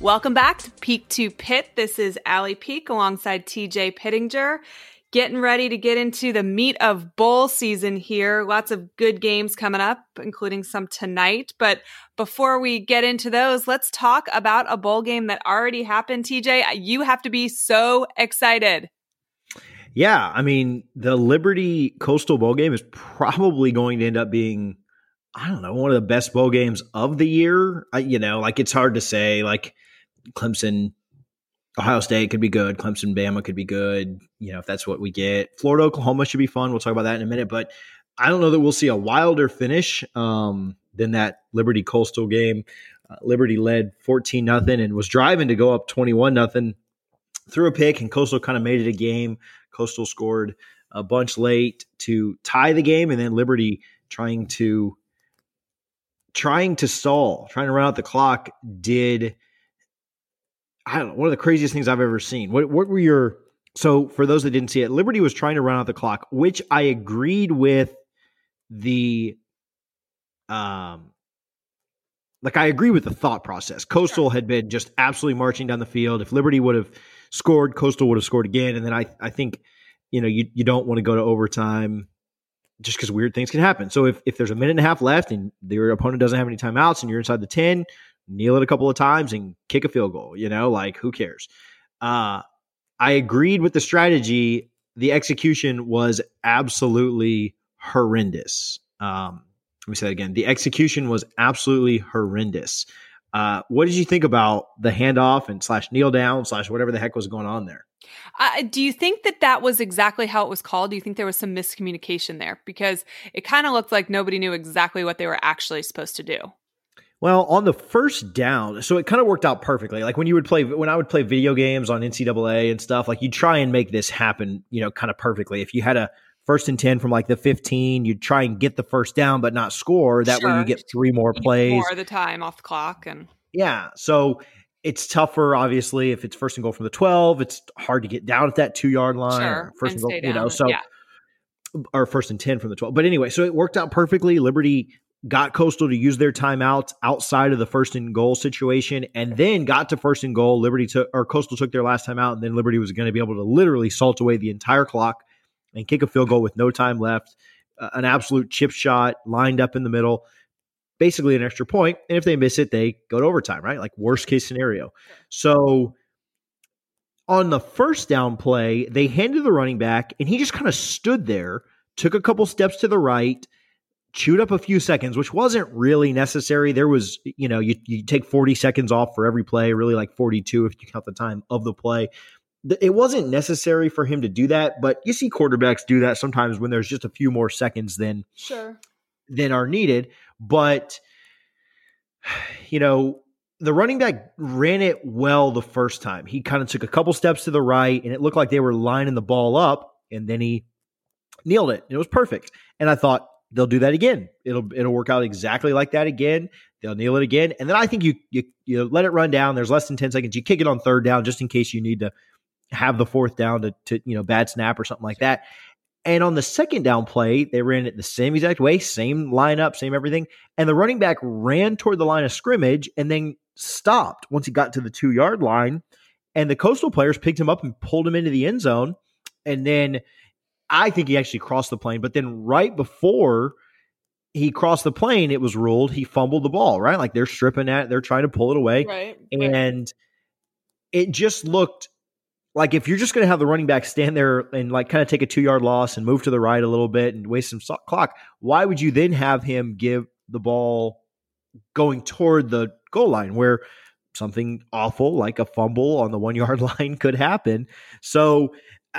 Welcome back to Peak to Pit. This is Allie Peak alongside TJ Pittinger. Getting ready to get into the meat of bowl season here. Lots of good games coming up, including some tonight. But before we get into those, let's talk about a bowl game that already happened. TJ, you have to be so excited. Yeah, I mean, the Liberty Coastal Bowl game is probably going to end up being, I don't know, one of the best bowl games of the year. I, you know, like it's hard to say. Like Clemson, Ohio State could be good. Clemson, Bama could be good. You know, if that's what we get. Florida, Oklahoma should be fun. We'll talk about that in a minute. But I don't know that we'll see a wilder finish um, than that Liberty Coastal game. Uh, Liberty led 14 nothing and was driving to go up 21 nothing. Threw a pick and Coastal kind of made it a game. Coastal scored a bunch late to tie the game, and then Liberty trying to trying to stall, trying to run out the clock, did I don't know, one of the craziest things I've ever seen. What what were your so for those that didn't see it, Liberty was trying to run out the clock, which I agreed with the um like I agree with the thought process. Coastal had been just absolutely marching down the field. If Liberty would have scored, Coastal would have scored again. And then I I think, you know, you you don't want to go to overtime just because weird things can happen. So if if there's a minute and a half left and your opponent doesn't have any timeouts and you're inside the 10, kneel it a couple of times and kick a field goal. You know, like who cares? Uh, I agreed with the strategy. The execution was absolutely horrendous. Um, let me say that again. The execution was absolutely horrendous. Uh, what did you think about the handoff and slash kneel down slash whatever the heck was going on there? Uh, do you think that that was exactly how it was called? Do you think there was some miscommunication there? Because it kind of looked like nobody knew exactly what they were actually supposed to do. Well, on the first down, so it kind of worked out perfectly. Like when you would play, when I would play video games on NCAA and stuff, like you try and make this happen, you know, kind of perfectly. If you had a first and 10 from like the 15, you'd try and get the first down, but not score. That sure. way you get three more you plays. More of the time off the clock. And yeah. So it's tougher, obviously, if it's first and goal from the 12. It's hard to get down at that two yard line. Sure. First and, and goal, you know, so. Yeah. Or first and 10 from the 12. But anyway, so it worked out perfectly. Liberty got Coastal to use their timeouts outside of the first and goal situation, and then got to first and goal. Liberty took or Coastal took their last timeout, and then Liberty was going to be able to literally salt away the entire clock and kick a field goal with no time left. Uh, an absolute chip shot lined up in the middle, basically an extra point. And if they miss it, they go to overtime, right? Like worst case scenario. So on the first down play, they handed the running back, and he just kind of stood there, took a couple steps to the right chewed up a few seconds, which wasn't really necessary. There was, you know, you, you take 40 seconds off for every play, really like 42 if you count the time of the play. It wasn't necessary for him to do that, but you see quarterbacks do that sometimes when there's just a few more seconds than sure than are needed. But you know, the running back ran it well the first time. He kind of took a couple steps to the right, and it looked like they were lining the ball up, and then he kneeled it. It was perfect. And I thought, they'll do that again. It'll it'll work out exactly like that again. they'll kneel it again, and then I think you you you let it run down. There's less than ten seconds. You kick it on third down just in case you need to have the fourth down to to you know bad snap or something like that. And on the second down play, they ran it the same exact way, same lineup, same everything. And the running back ran toward the line of scrimmage and then stopped once he got to the two yard line. And the coastal players picked him up and pulled him into the end zone. And then I think he actually crossed the plane. But then right before he crossed the plane, it was ruled he fumbled the ball, right? Like they're stripping at, they're trying to pull it away. Right. And right. it just looked like if you're just going to have the running back stand there and like kind of take a two yard loss and move to the right a little bit and waste some clock, why would you then have him give the ball going toward the goal line where something awful like a fumble on the one yard line could happen? So,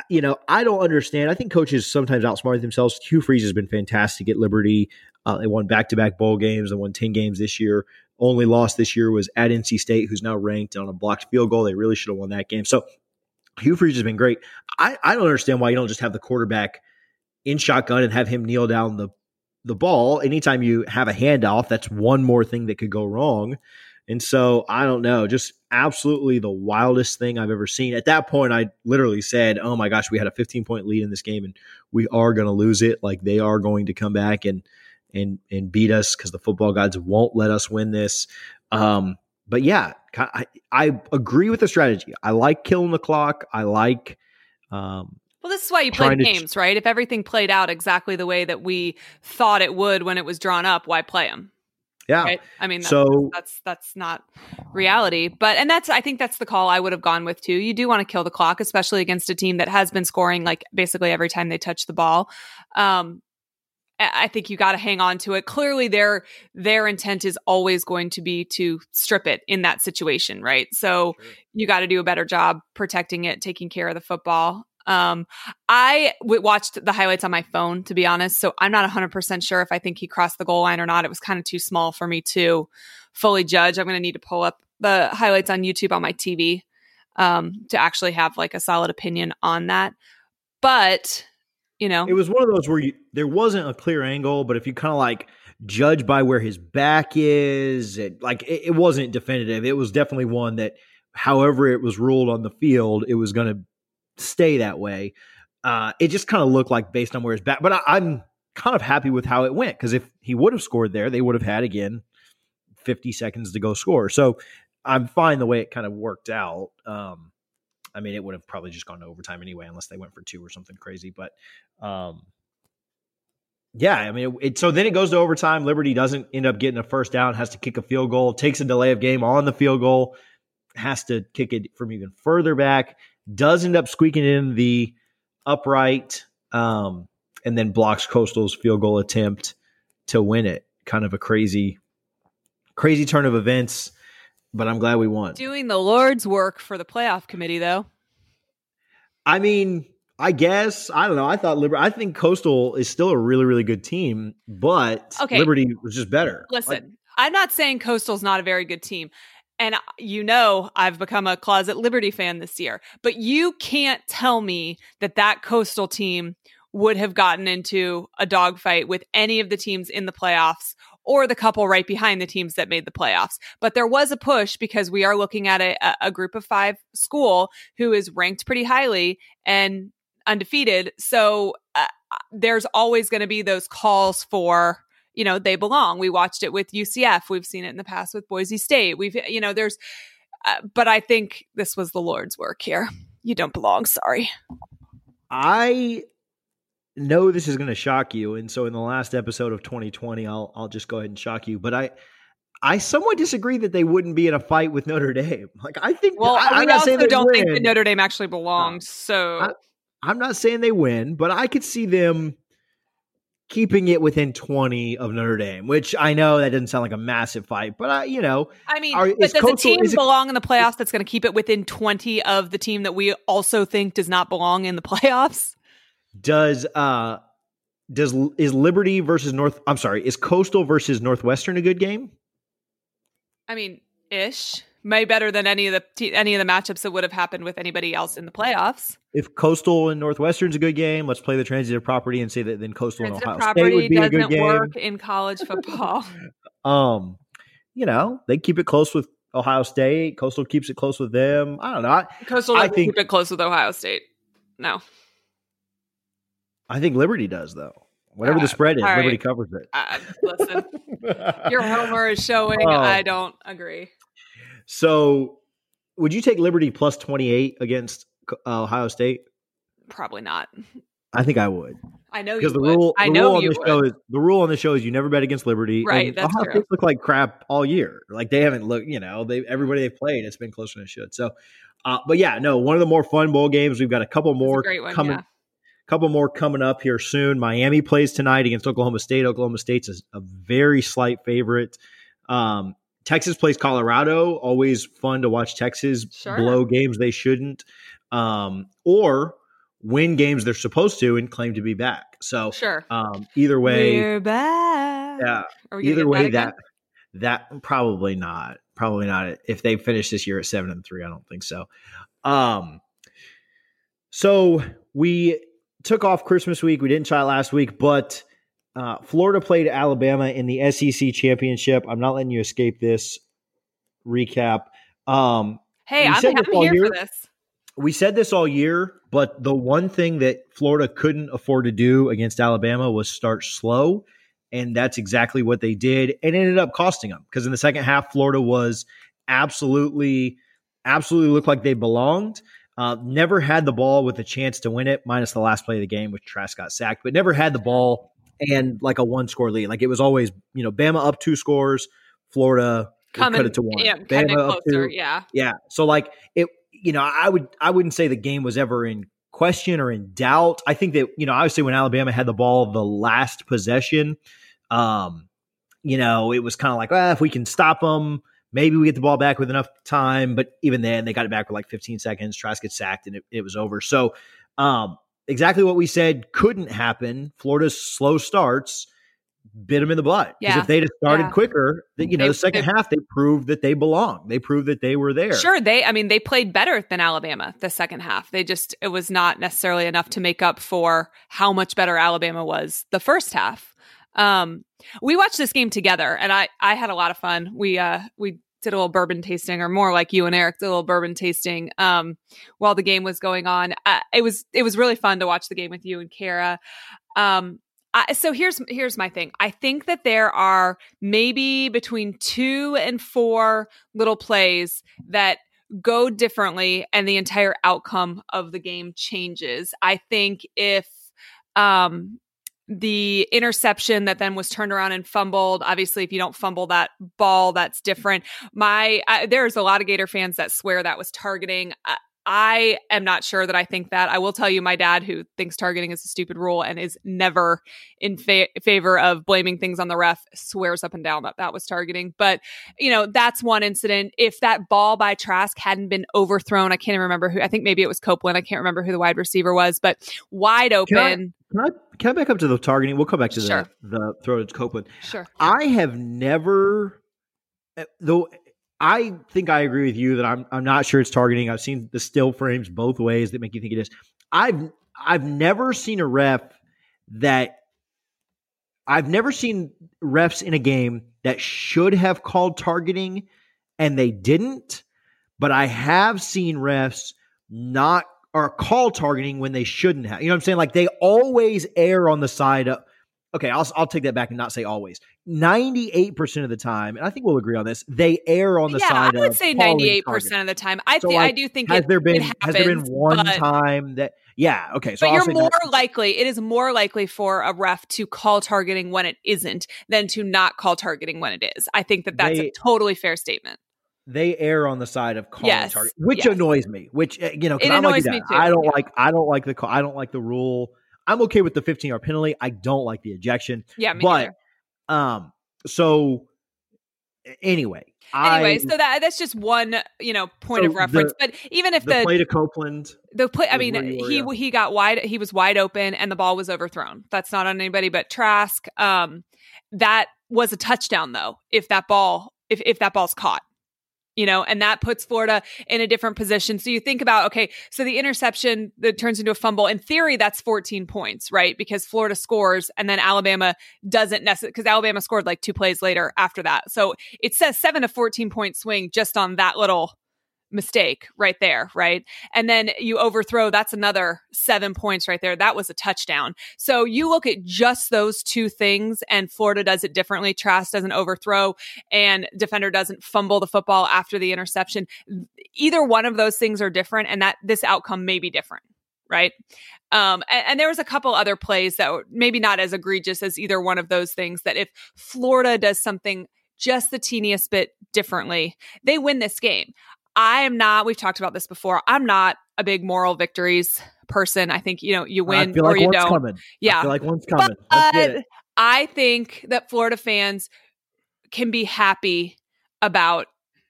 you know, I don't understand. I think coaches sometimes outsmart themselves. Hugh Freeze has been fantastic at Liberty. Uh, they won back to back bowl games. They won 10 games this year. Only loss this year was at NC State, who's now ranked on a blocked field goal. They really should have won that game. So Hugh Freeze has been great. I, I don't understand why you don't just have the quarterback in shotgun and have him kneel down the the ball. Anytime you have a handoff, that's one more thing that could go wrong. And so I don't know, just absolutely the wildest thing I've ever seen. At that point, I literally said, "Oh my gosh, we had a 15 point lead in this game, and we are going to lose it. Like they are going to come back and and and beat us because the football gods won't let us win this." Um, but yeah, I, I agree with the strategy. I like killing the clock. I like. Um, well, this is why you play games, ch- right? If everything played out exactly the way that we thought it would when it was drawn up, why play them? Yeah. Right? I mean, that's, so that's that's not reality, but and that's I think that's the call I would have gone with too. You do want to kill the clock, especially against a team that has been scoring like basically every time they touch the ball. Um, I think you got to hang on to it. Clearly, their their intent is always going to be to strip it in that situation, right? So sure. you got to do a better job protecting it, taking care of the football. Um, I w- watched the highlights on my phone, to be honest. So I'm not 100% sure if I think he crossed the goal line or not. It was kind of too small for me to fully judge. I'm going to need to pull up the highlights on YouTube on my TV um, to actually have like a solid opinion on that. But you know it was one of those where you, there wasn't a clear angle but if you kind of like judge by where his back is it, like it, it, wasn't definitive it was definitely one that however it was ruled on the field it was going to stay that way uh, it just kind of looked like based on where his back but I, i'm kind of happy with how it went because if he would have scored there they would have had again 50 seconds to go score so i'm fine the way it kind of worked out um, I mean, it would have probably just gone to overtime anyway, unless they went for two or something crazy. But um, yeah, I mean, it, it, so then it goes to overtime. Liberty doesn't end up getting a first down, has to kick a field goal, takes a delay of game on the field goal, has to kick it from even further back, does end up squeaking in the upright, um, and then blocks Coastal's field goal attempt to win it. Kind of a crazy, crazy turn of events but I'm glad we won. Doing the Lord's work for the playoff committee, though. I mean, I guess I don't know. I thought Liberty. I think Coastal is still a really, really good team, but okay. Liberty was just better. Listen, like, I'm not saying Coastal's not a very good team. And you know, I've become a closet Liberty fan this year, but you can't tell me that that Coastal team would have gotten into a dogfight with any of the teams in the playoffs or the couple right behind the teams that made the playoffs. But there was a push because we are looking at a, a group of five school who is ranked pretty highly and undefeated. So uh, there's always going to be those calls for you know they belong we watched it with ucf we've seen it in the past with boise state we've you know there's uh, but i think this was the lord's work here you don't belong sorry i know this is going to shock you, and so in the last episode of 2020, I'll I'll just go ahead and shock you. But I I somewhat disagree that they wouldn't be in a fight with Notre Dame. Like I think. Well, I, we also don't win. think that Notre Dame actually belongs. So I, I'm not saying they win, but I could see them keeping it within 20 of Notre Dame, which I know that doesn't sound like a massive fight, but I, you know, I mean, are, but does Coastal, a team belong in the playoffs that's going to keep it within 20 of the team that we also think does not belong in the playoffs? Does uh does is Liberty versus North? I'm sorry, is Coastal versus Northwestern a good game? I mean, ish. May better than any of the t- any of the matchups that would have happened with anybody else in the playoffs. If Coastal and Northwestern's a good game, let's play the transitive property and say that then Coastal transitive and Ohio State would be a good game. Work in college football. um, you know, they keep it close with Ohio State. Coastal keeps it close with them. I don't know. I, Coastal I think- keep it close with Ohio State. No. I think Liberty does though. Whatever Uh, the spread is, right. Liberty covers it. Uh, listen, your homer is showing. Oh. I don't agree. So, would you take Liberty plus 28 against uh, Ohio State? Probably not. I think I would. I know you Because the would. rule, I know rule on would. show is the rule on the show is you never bet against Liberty. Right, and that's Ohio true. State looked like crap all year. Like they haven't looked, you know, they everybody they've played, it's been closer than it should. So, uh, but yeah, no, one of the more fun bowl games. We've got a couple a more great one. coming, yeah. couple more coming up here soon. Miami plays tonight against Oklahoma State. Oklahoma State's a, a very slight favorite. Um, Texas plays Colorado. Always fun to watch Texas Sure. blow games they shouldn't, um, or win games they're supposed to and claim to be back. So Sure. um, either way, We're back. yeah. Are we Either way, again? that that probably not, probably not. If they finish this year at seven and three, I don't think so. Um, so we took off Christmas week. We didn't try it last week, but uh, Florida played Alabama in the SEC championship. I'm not letting you escape this recap. Um, Hey, We I'm, said this I'm all here year. for this. we said this all year, but the one thing that Florida couldn't afford to do against Alabama was start slow. And that's exactly what they did. And it ended up costing them because in the second half, Florida was absolutely, absolutely looked like they belonged. Uh, never had the ball with a chance to win it, minus the last play of the game, which Trask got sacked, but never had the ball and like a one score lead. Like it was always, you know, Bama up two scores, Florida Coming, cut it to one. yeah, Bama up closer. two, Yeah. yeah. So like it, you know, I would I wouldn't say the game was ever in question or in doubt. I think that you know, obviously when Alabama had the ball the last possession, um, you know, it was kind of like, well, if we can stop them, maybe we get the ball back with enough time. But even then, they got it back with like 15 seconds. Trask gets sacked and it, it was over. So, um, exactly what we said couldn't happen. Florida's slow starts bit them in the butt. Because Yeah. if they'd have started Yeah. quicker, that you know, They- the second half they proved that they belong. They proved that they were there. Sure, they I mean they played better than Alabama the second half. They just it was not necessarily enough to make up for how much better Alabama was the first half. Um we watched this game together and I I had a lot of fun. We uh we did a little bourbon tasting or more like you and Eric did a little bourbon tasting um while the game was going on. Uh, it was it was really fun to watch the game with you and Kara. Um I, so here's here's my thing. I think that there are maybe between 2 and 4 little plays that go differently and the entire outcome of the game changes. I think if um the interception that then was turned around and fumbled obviously if you don't fumble that ball that's different my I, there's a lot of gator fans that swear that was targeting I, I am not sure that I think that. I will tell you, my dad, who thinks targeting is a stupid rule and is never in fa- favor of blaming things on the ref, swears up and down that that was targeting. But you know, that's one incident. If that ball by Trask hadn't been overthrown, I can't even remember who. I think maybe it was Copeland. I can't remember who the wide receiver was, but wide open. Can I- Can I, back up to the targeting? We'll come back to Sure. the, the throw to Copeland. sure. I have never, eh, though. I think I agree with you that I'm. I'm not sure it's targeting. I've seen the still frames both ways that make you think it is. I've I've never seen a ref that. I've never seen refs in a game that should have called targeting, and they didn't. But I have seen refs not or call targeting when they shouldn't have. You know what I'm saying? Like they always err on the side of. Okay, I'll I'll take that back and not say always. Ninety eight percent of the time, and I think we'll agree on this. They err on the side. yeah, side. I would say ninety eight targeting. percent of the time. I So, think I do think Has it, there been it has there been one but- time that yeah okay so but I'll you're more that. likely it is more likely for a ref to call targeting when it isn't than to not call targeting when it is i think that that's They- a totally fair statement they err on the side of calling Yes, target, which yes. annoys me. Which uh, you know, It I'm annoys your me too, I don't yeah. like. I don't like the. call. I don't like the rule. I'm okay with the 15 yard penalty. I don't like the ejection. yeah me but neither. um, so anyway, anyway I, so that that's just one you know point So of reference the- but even if the, the play to Copeland. the play i mean where you were, he he got wide he was wide open and the ball was overthrown that's not on anybody but trask um that was a touchdown though if that ball if if that ball's caught you know, and that puts Florida in a different position. So you think about, okay, so the interception that turns into a fumble, in theory, that's 14 points, right? Because Florida scores and then Alabama doesn't necessarily, because Alabama scored like two plays later after that. So it says seven to 14 point swing just on that little mistake right there, right? And then you overthrow, that's another seven points right there. That was a touchdown. So you look at just those two things, and Florida does it differently. Trask doesn't overthrow, and defender doesn't fumble the football after the interception. Either one of those things are different, and that this outcome may be different. Right. Um, and, and there was a couple other plays that were maybe not as egregious as either one of those things that if Florida does something just the teeniest bit differently, they win this game. I am not, we've talked about this before. I'm not a big moral victories person. I think, you know, you win or like you don't. Coming. Yeah. Like one's coming. But I think that Florida fans can be happy about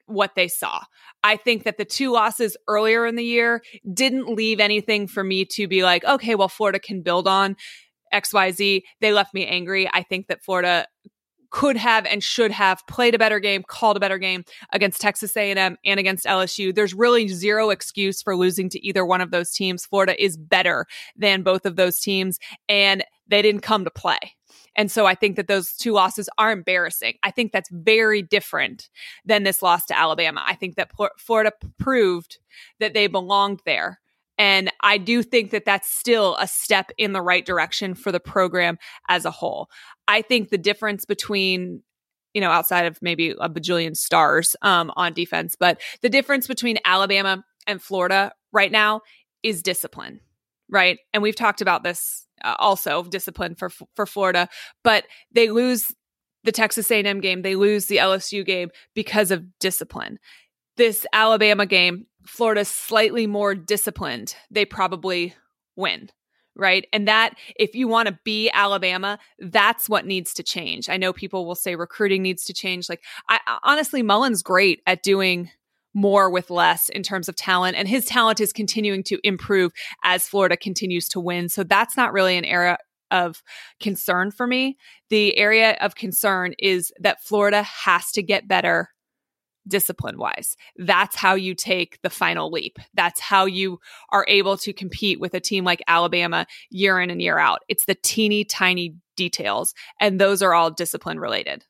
what they saw. I think that the two losses earlier in the year didn't leave anything for me to be like, okay, well, Florida can build on XYZ. They left me angry. I think that Florida could have and should have played a better game, called a better game against Texas A&M and against LSU. There's really zero excuse for losing to either one of those teams. Florida is better than both of those teams and they didn't come to play. And so I think that those two losses are embarrassing. I think that's very different than this loss to Alabama. I think that Florida proved that they belonged there. And I do think that that's still a step in the right direction for the program as a whole. I think the difference between you know, outside of maybe a bajillion stars um, on defense, but the difference between Alabama and Florida right now is discipline, right? And we've talked about this uh, also discipline for for Florida, but they lose the Texas A&M game, they lose the LSU game because of discipline. This Alabama game, Florida's slightly more disciplined. They probably win right? And that, if you want to be Alabama, that's what needs to change. I know people will say recruiting needs to change. Like, I honestly, Mullen's great at doing more with less in terms of talent, and his talent is continuing to improve as Florida continues to win. So that's not really an area of concern for me. The area of concern is that Florida has to get better discipline wise. That's how you take the final leap. That's how you are able to compete with a team like Alabama year in and year out. It's the teeny tiny details, and those are all discipline related.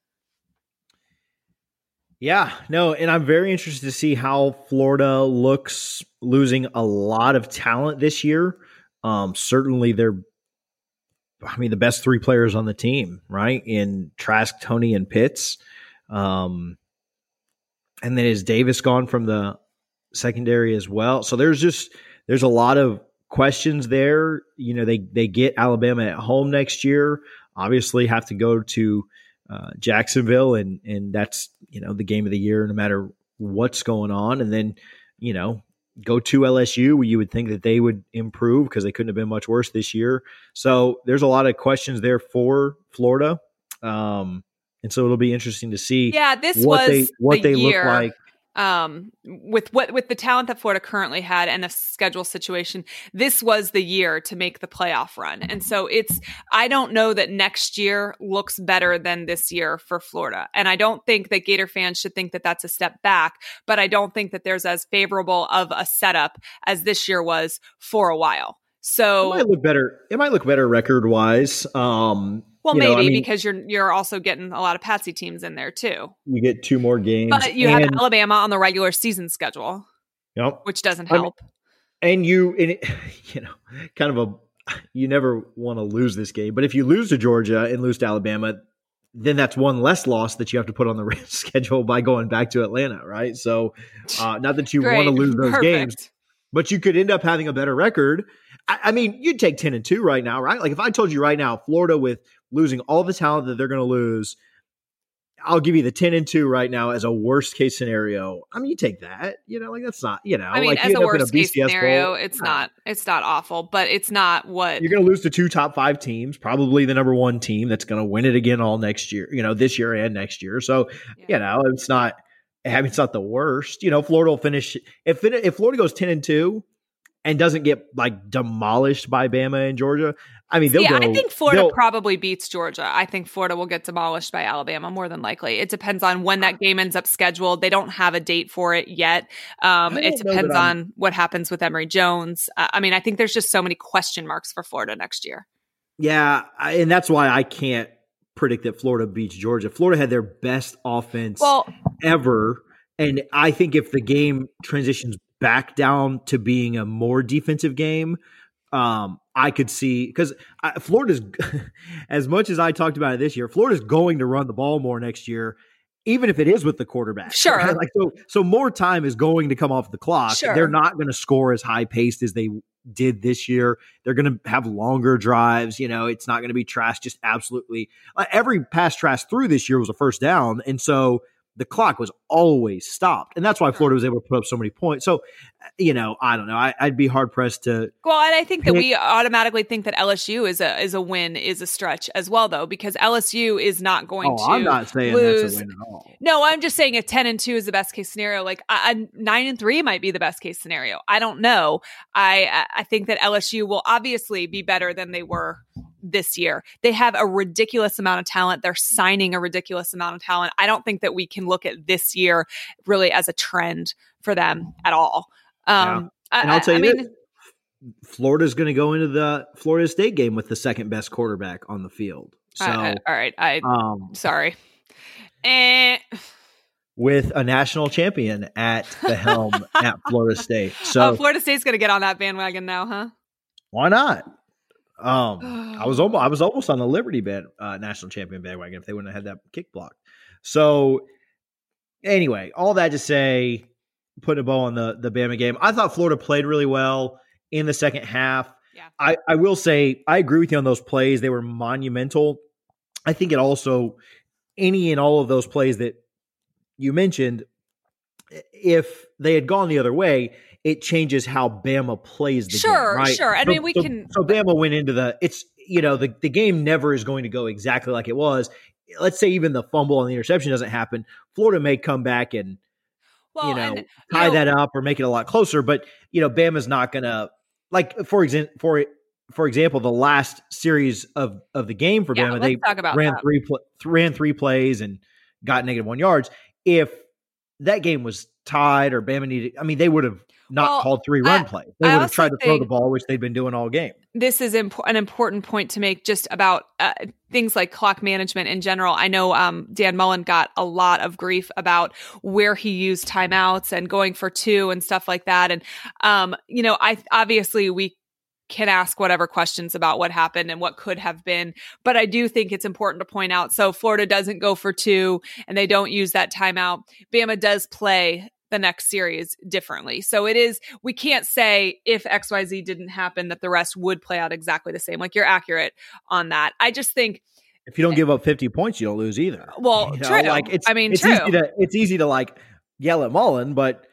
Yeah, no, and I'm very interested to see how Florida looks losing a lot of talent this year. Um, certainly, they're, I mean, the best three players on the team, right? In Trask, Toney, and Pitts. Um, and then is Davis gone from the secondary as well? So there's just there's a lot of questions there. You know, they they get Alabama at home next year. Obviously, have to go to uh, Jacksonville, and and that's you know the game of the year, no matter what's going on. And then you know go to LSU, where you would think that they would improve because they couldn't have been much worse this year. So there's a lot of questions there for Florida. Um, and so it'll be interesting to see. Yeah, this what was they what the they year, look like. Um, with what with the talent that Florida currently had and the schedule situation, this was the year to make the playoff run. And so it's I don't know that next year looks better than this year for Florida. And I don't think that Gator fans should think that that's a step back, but I don't think that there's as favorable of a setup as this year was for a while. So it might look better. It might look better record wise. Um, well, maybe know, I mean, because you're you're also getting a lot of Patsy teams in there too. you get two more games, But you and, have Alabama on the regular season schedule, Yep. which doesn't I mean, help. and you and it, you know kind of a you never want to lose this game but if you lose to georgia and lose to alabama then that's one less loss that you have to put on the schedule by going back to atlanta right so uh, not that you want to lose those Perfect. games but you could end up having a better record I, I mean you'd take 10 and 2 right now right like if i told you right now florida with losing all the talent that they're going to lose I'll give you the 10 and 2 right now as a worst case scenario. I mean, you take that, you know, like that's not, you know, I mean, like as a worst case BCS scenario, bowl, it's not it's not awful, but it's not what You're going to lose to two top five teams, probably the number one team that's going to win it again all next year, you know, this year and next year. So, Yeah. you know, it's not, I mean, it's not the worst. You know, Florida will finish, if, it, if Florida goes 10 and 2, and doesn't get like demolished by Bama and Georgia, I mean, they'll yeah, go, I think Florida probably beats Georgia. I think Florida will get demolished by Alabama more than likely. It depends on when that game ends up scheduled. They don't have a date for it yet. Um, it depends on what happens with Emory Jones. Uh, I mean, I think there's just so many question marks for Florida next year. Yeah, I, and that's why I can't predict that Florida beats Georgia. Florida had their best offense well, ever, and I think if the game transitions back down to being a more defensive game, um, I could see because Florida's as much as I talked about it this year, Florida's going to run the ball more next year, even if it is with the quarterback. Sure, right? like so, so more time is going to come off the clock. Sure. They're not going to score as high paced as they did this year. They're going to have longer drives. You know, it's not going to be Trask. Just absolutely uh, every pass Trask threw this year was a first down, and so the clock was always stopped, and that's why Florida was able to put up so many points. So, uh, you know, I don't know. I, would be hard pressed to. Well, and I think that we automatically think that LSU is a is a win is a stretch as well, though, because LSU is not going oh, to. I'm not saying lose. that's a win at all. No, I'm just saying a ten and two is the best case scenario. Like a nine and three might be the best case scenario. I don't know. I I think that LSU will obviously be better than they were this year. They have a ridiculous amount of talent. They're signing a ridiculous amount of talent. I don't think that we can look at this year really as a trend for them at all. Um, yeah. And I'll tell you I mean, Florida's going to go into the Florida State game with the second best quarterback on the field. So, all right, I um, sorry. Eh. With a national champion at the helm at Florida State, so oh, Florida State's going to get on that bandwagon now, huh? Why not? Um, I was almost I was almost on the Liberty band, uh, national champion bandwagon if they wouldn't have had that kick block. So anyway, all that to say, putting a bow on the the Bama game. I thought Florida played really well in the second half. Yeah. I, I will say I agree with you on those plays. They were monumental. I think it also any and all of those plays that you mentioned, if they had gone the other way, it changes how Bama plays the sure, game. Right? Sure, sure. I so, mean we so, can. So Bama went into the. It's you know the the game never is going to go exactly like it was. Let's say even the fumble and the interception doesn't happen. Florida may come back and well, you know and, tie you know, that up or make it a lot closer. But you know Bama's not going to like for example for for example the last series of of the game for yeah, Bama they ran that. three pl- ran three plays and got negative one yards. If that game was tied or Bama needed, I mean, they would have not well, called three run plays. They would have tried to throw the ball, which they've been doing all game. This is imp- an important point to make just about uh, things like clock management in general. I know um, Dan Mullen got a lot of grief about where he used timeouts and going for two and stuff like that. And, um, you know, I obviously we can ask whatever questions about what happened and what could have been. But I do think it's important to point out. So Florida doesn't go for two and they don't use that timeout. Bama does play the next series differently. So it is, we can't say if XYZ didn't happen that the rest would play out exactly the same. Like you're accurate on that. I just think if you don't give up 50 points, you don't lose either. Well, you know, true. Like it's, I mean, it's true. easy to, it's easy to like yell at Mullen, but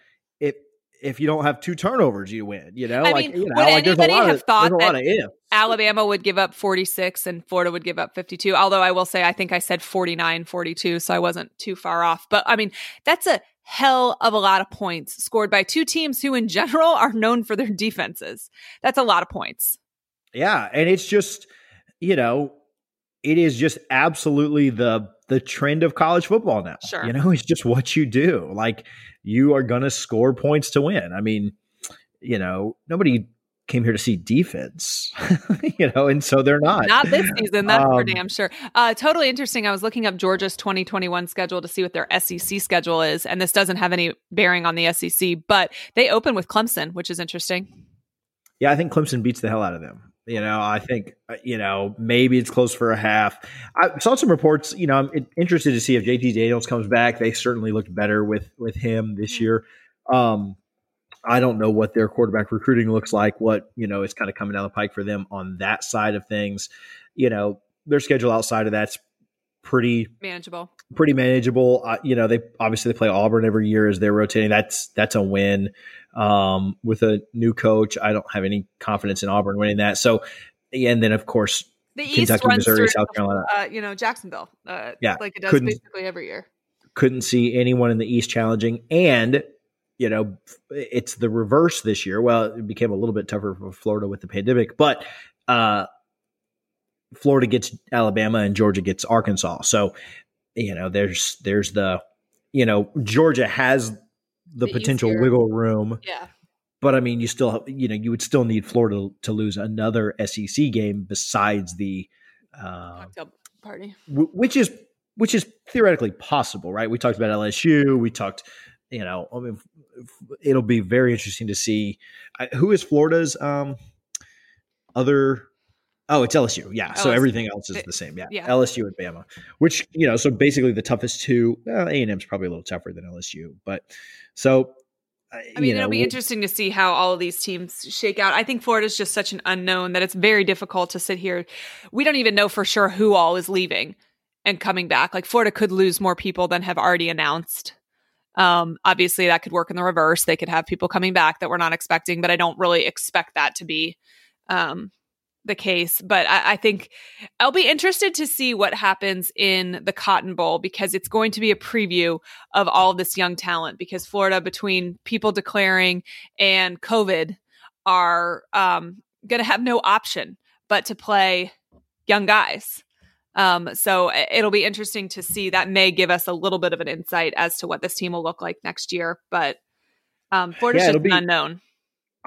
if, you don't have two turnovers, you win. You know, I like, mean, you know, would like anybody have of, thought that Alabama would give up 46 and Florida would give up 52? Although I will say, I think I said 49, 42, so I wasn't too far off. But I mean, that's a hell of a lot of points scored by two teams who, in general, are known for their defenses. That's a lot of points. Yeah, and it's just you know, it is just absolutely the the trend of college football now. Sure, you know, it's just what you do. Like you are going to score points to win. I mean, you know, nobody came here to see defense, you know, and so they're not. Not this season, that's um, for damn sure. Uh, totally interesting. I was looking up Georgia's 2021 schedule to see what their SEC schedule is, and this doesn't have any bearing on the SEC, but they open with Clemson, which is interesting. Yeah, I think Clemson beats the hell out of them. You know, I think uh, you know maybe it's close for a half. I saw some reports. You know, I'm interested to see if JT Daniels comes back. They certainly looked better with with him this mm-hmm. year. Um, I don't know what their quarterback recruiting looks like, what, you know, is kind of coming down the pike for them on that side of things. You know, their schedule outside of that's pretty manageable. Pretty manageable. Uh, you know, they obviously they play Auburn every year as they're rotating. That's that's a win. Um, with a new coach, I don't have any confidence in Auburn winning that. So, and then of course, the Kentucky, East runs Missouri, through, South Carolina. Uh, you know, Jacksonville. Uh, yeah, like it does basically every year. Couldn't see anyone in the East challenging, and you know, it's the reverse this year. Well, it became a little bit tougher for Florida with the pandemic, but uh, Florida gets Alabama and Georgia gets Arkansas. So, you know, there's there's the, you know, Georgia has the, the potential easier. wiggle room. Yeah. But I mean, you still, have, you know, you would still need Florida to lose another SEC game besides the uh, party, w- which is which is theoretically possible, right? We talked about LSU. We talked, you know, I mean, it'll be very interesting to see who is Florida's um, other Oh, it's LSU. Yeah. LSU. So everything else is the same. Yeah. yeah. LSU and Bama, which, you know, so basically the toughest two, well, A&M's probably a little tougher than LSU. But so, I mean, know, it'll be interesting to see how all of these teams shake out. I think Florida's just such an unknown that it's very difficult to sit here. We don't even know for sure who all is leaving and coming back. Like Florida could lose more people than have already announced. Um, obviously, that could work in the reverse. They could have people coming back that we're not expecting, but I don't really expect that to be um, the case, but I, I, think I'll be interested to see what happens in the Cotton Bowl because it's going to be a preview of all of this young talent. Because Florida, between people declaring and COVID, are um, going to have no option but to play young guys. Um, so it'll be interesting to see. That may give us a little bit of an insight as to what this team will look like next year. But um, Florida's yeah, just be- unknown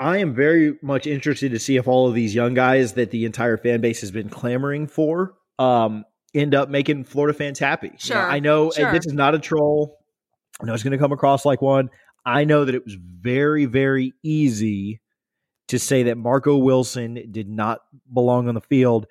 I am very much interested to see if all of these young guys that the entire fan base has been clamoring for um, end up making Florida fans happy. Sure. You know, I know sure. this is not a troll. I know it's going to come across like one. I know that it was very, very easy to say that Marco Wilson did not belong on the field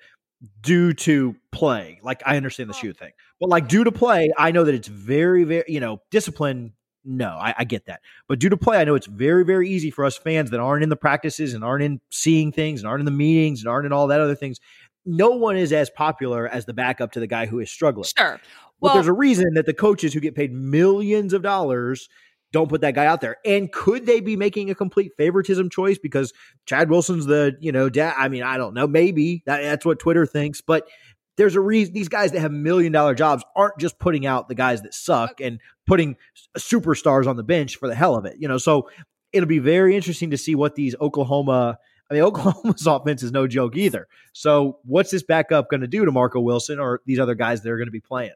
due to play. Like I understand the shoe thing, but like due to play, I know that it's very, very you know discipline no, I, I, get that. But due to play, I know it's very, very easy for us fans that aren't in the practices and aren't in seeing things and aren't in the meetings and aren't in all that other things. No one is as popular as the backup to the guy who is struggling. Sure. Well, but there's a reason that the coaches who get paid millions of dollars don't put that guy out there. And could they be making a complete favoritism choice because Chad Wilson's the, you know, dad? I mean, I don't know. Maybe that, that's what Twitter thinks, but there's a reason these guys that have million dollar jobs aren't just putting out the guys that suck and putting uh, superstars on the bench for the hell of it. You know, so it'll be very interesting to see what these Oklahoma. I mean, Oklahoma's offense is no joke either. So, what's this backup going to do to Marco Wilson or these other guys that are going to be playing?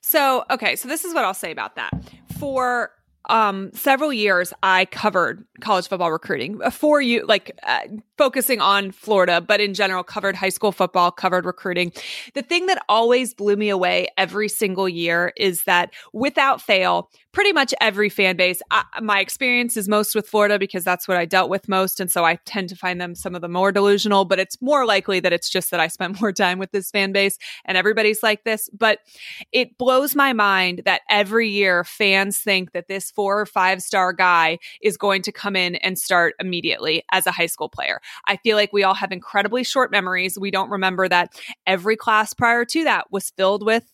So, okay, so this is what I'll say about that. For um several years i covered college football recruiting for you like uh, focusing on florida but in general covered high school football covered recruiting. The thing that always blew me away every single year is that without fail pretty much every fan base I, my experience is most with florida because that's what i dealt with most and so i tend to find them some of the more delusional but it's more likely that it's just that i spent more time with this fan base and everybody's like this but it blows my mind that every year fans think that this four or five star guy is going to come in and start immediately as a high school player. I feel like we all have incredibly short memories. We don't remember that every class prior to that was filled with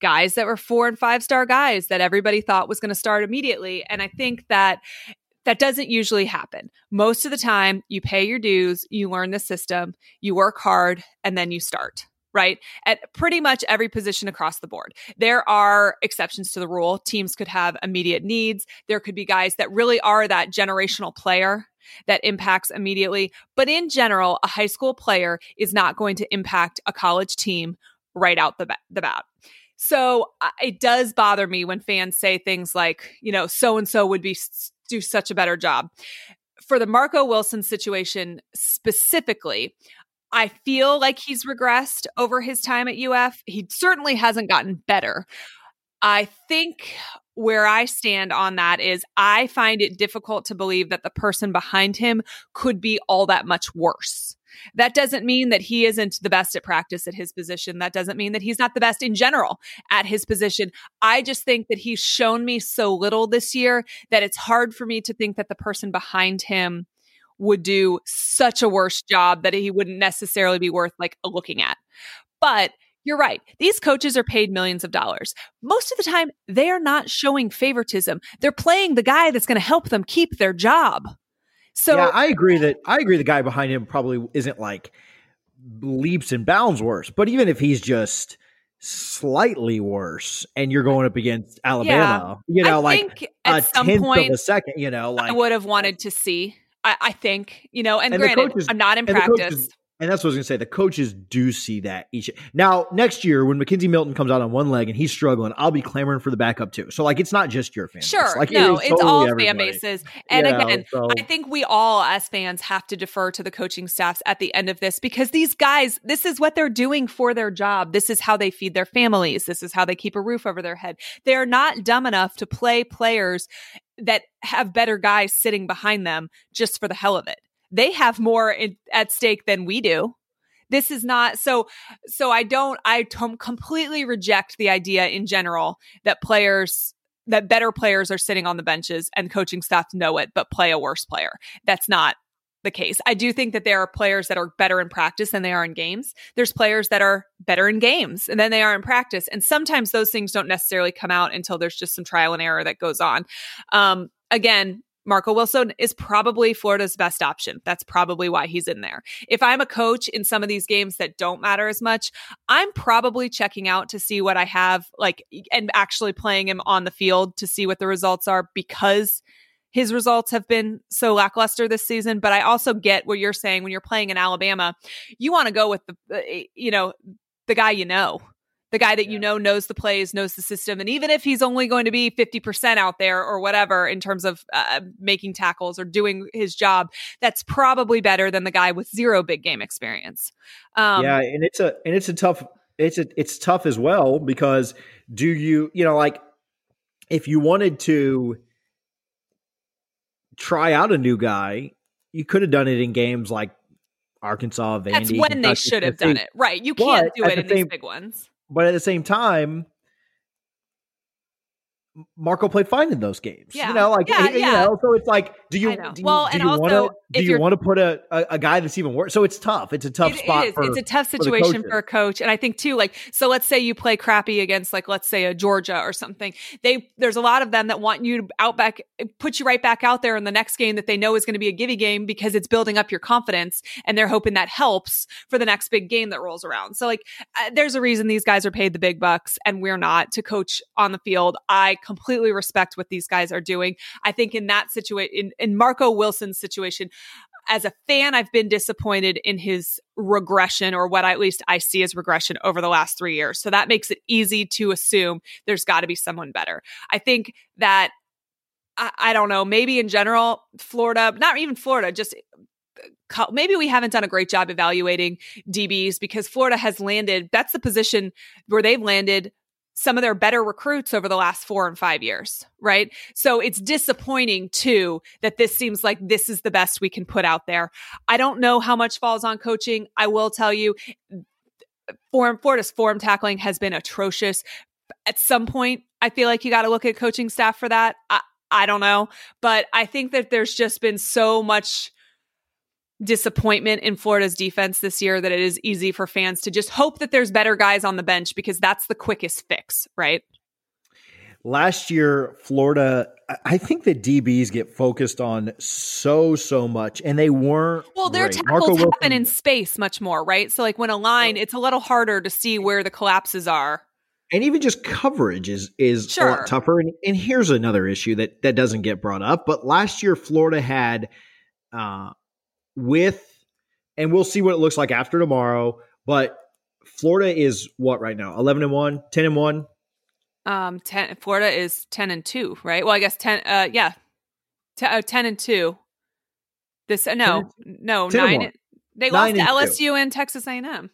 guys that were four and five star guys that everybody thought was going to start immediately. And I think that that doesn't usually happen. Most of the time, you pay your dues, you learn the system, you work hard, and then you start right? At pretty much every position across the board. There are exceptions to the rule. Teams could have immediate needs. There could be guys that really are that generational player that impacts immediately. But in general, a high school player is not going to impact a college team right out the, the bat. So it does bother me when fans say things like, you know, so and so would be do such a better job. For the Marco Wilson situation specifically, I feel like he's regressed over his time at UF. He certainly hasn't gotten better. I think where I stand on that is I find it difficult to believe that the person behind him could be all that much worse. That doesn't mean that he isn't the best at practice at his position. That doesn't mean that he's not the best in general at his position. I just think that he's shown me so little this year that it's hard for me to think that the person behind him would do such a worse job that he wouldn't necessarily be worth like looking at. But you're right. These coaches are paid millions of dollars. Most of the time, they are not showing favoritism. They're playing the guy that's going to help them keep their job. So yeah, I agree that I agree the guy behind him probably isn't like leaps and bounds worse. But even if he's just slightly worse, and you're going up against Alabama. Yeah. You know, I like a tenth point, of a second. You know, like I would have wanted to see. I, I think you know, and, and granted, coaches, I'm not in practice. Coaches, and that's what I was going to say. The coaches do see that each now next year when McKenzie Milton comes out on one leg and he's struggling, I'll be clamoring for the backup too. So like, it's not just your fans. Sure, like no, it it's totally all everybody. fan bases. And again, so. I think we all as fans have to defer to the coaching staffs at the end of this because these guys, this is what they're doing for their job. This is how they feed their families. This is how they keep a roof over their head. They're not dumb enough to play players that have better guys sitting behind them just for the hell of it they have more in, at stake than we do. This is not so so i don't i t- completely reject the idea in general that players that better players are sitting on the benches and coaching staff know it but play a worse player. That's not the case. I do think that there are players that are better in practice than they are in games. There's players that are better in games than they are in practice and sometimes those things don't necessarily come out until there's just some trial and error that goes on. Um, again Marco Wilson is probably Florida's best option. That's probably why he's in there. If I'm a coach in some of these games that don't matter as much, I'm probably checking out to see what I have, like, and actually playing him on the field to see what the results are because his results have been so lackluster this season. But I also get what you're saying when you're playing in Alabama, you want to go with the, uh, you know, the guy you know the guy that you know knows the plays, knows the system. And even if he's only going to be 50% out there or whatever in terms of uh, making tackles or doing his job, that's probably better than the guy with zero big game experience. Um, yeah. And it's a, and it's a tough, it's a, it's tough as well because do you, you know, like if you wanted to try out a new guy, you could have done it in games like Arkansas, Vandy. That's when they should have done it. Right. You can't do it in same, these big ones but at the same time, Marco played fine in those games. Yeah. You know, like yeah, you yeah. know, so it's like, do you do you, well, do you want to do you want to put a, a, a, guy that's even worse? So it's tough. It's a tough it spot. For, it's a tough situation for, for, a coach, and I think too, like, so let's say you play crappy against, like, let's say a Georgia or something. They there's a lot of them that want you to out back, put you right back out there in the next game that they know is going to be a givey game because it's building up your confidence, and they're hoping that helps for the next big game that rolls around. So like, uh, there's a reason these guys are paid the big bucks, and we're not to coach on the field. I completely respect what these guys are doing. I think in that situation, in, in Marco Wilson's situation, as a fan, I've been disappointed in his regression or what I, at least I see as regression over the last three years. So that makes it easy to assume there's got to be someone better. I think that, I, I don't know, maybe in general, Florida, not even Florida, just uh, maybe we haven't done a great job evaluating DBs because Florida has landed, that's the position where they've landed some of their better recruits over the last four and five years, right? So it's disappointing too that this seems like this is the best we can put out there. I don't know how much falls on coaching. I will tell you, form Florida's form tackling has been atrocious. At some point, I feel like you got to look at coaching staff for that. I, I don't know, but I think that there's just been so much disappointment in Florida's defense this year that it is easy for fans to just hope that there's better guys on the bench because that's the quickest fix, right? Last year, Florida, I think the DBs get focused on so, so much, and they weren't. Well, their great. tackles Marco happen Wilson, in space much more, right? So, like when a line, it's a little harder to see where the collapses are. And even just coverage is is sure. a lot tougher. And, and here's another issue that that doesn't get brought up. But last year, Florida had uh, with, and we'll see what it looks like after tomorrow. But Florida is what right now? 11 and 1, 10 and 1? Um, 10, Florida is 10 and 2, right? Well, I guess 10, uh, yeah, T- uh, 10 and 2. This, uh, no, no, 9. they lost to LSU two. and Texas A&M.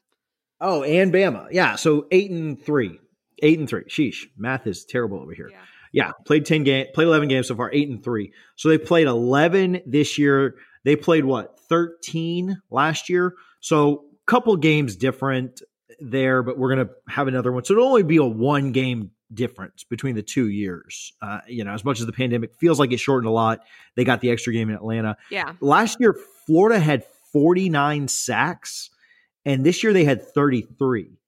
Oh, and Bama. Yeah. So 8 and 3. 8 and 3. Sheesh. Math is terrible over here. Yeah. Yeah, played 10 game, played 11 games so far, 8 and 3. So they played 11 this year. They played what 13 last year, so a couple games different there. But we're gonna have another one, so it'll only be a one game difference between the two years. Uh, you know, as much as the pandemic feels like it shortened a lot, they got the extra game in Atlanta. Yeah, last year Florida had 49 sacks, and this year they had 33.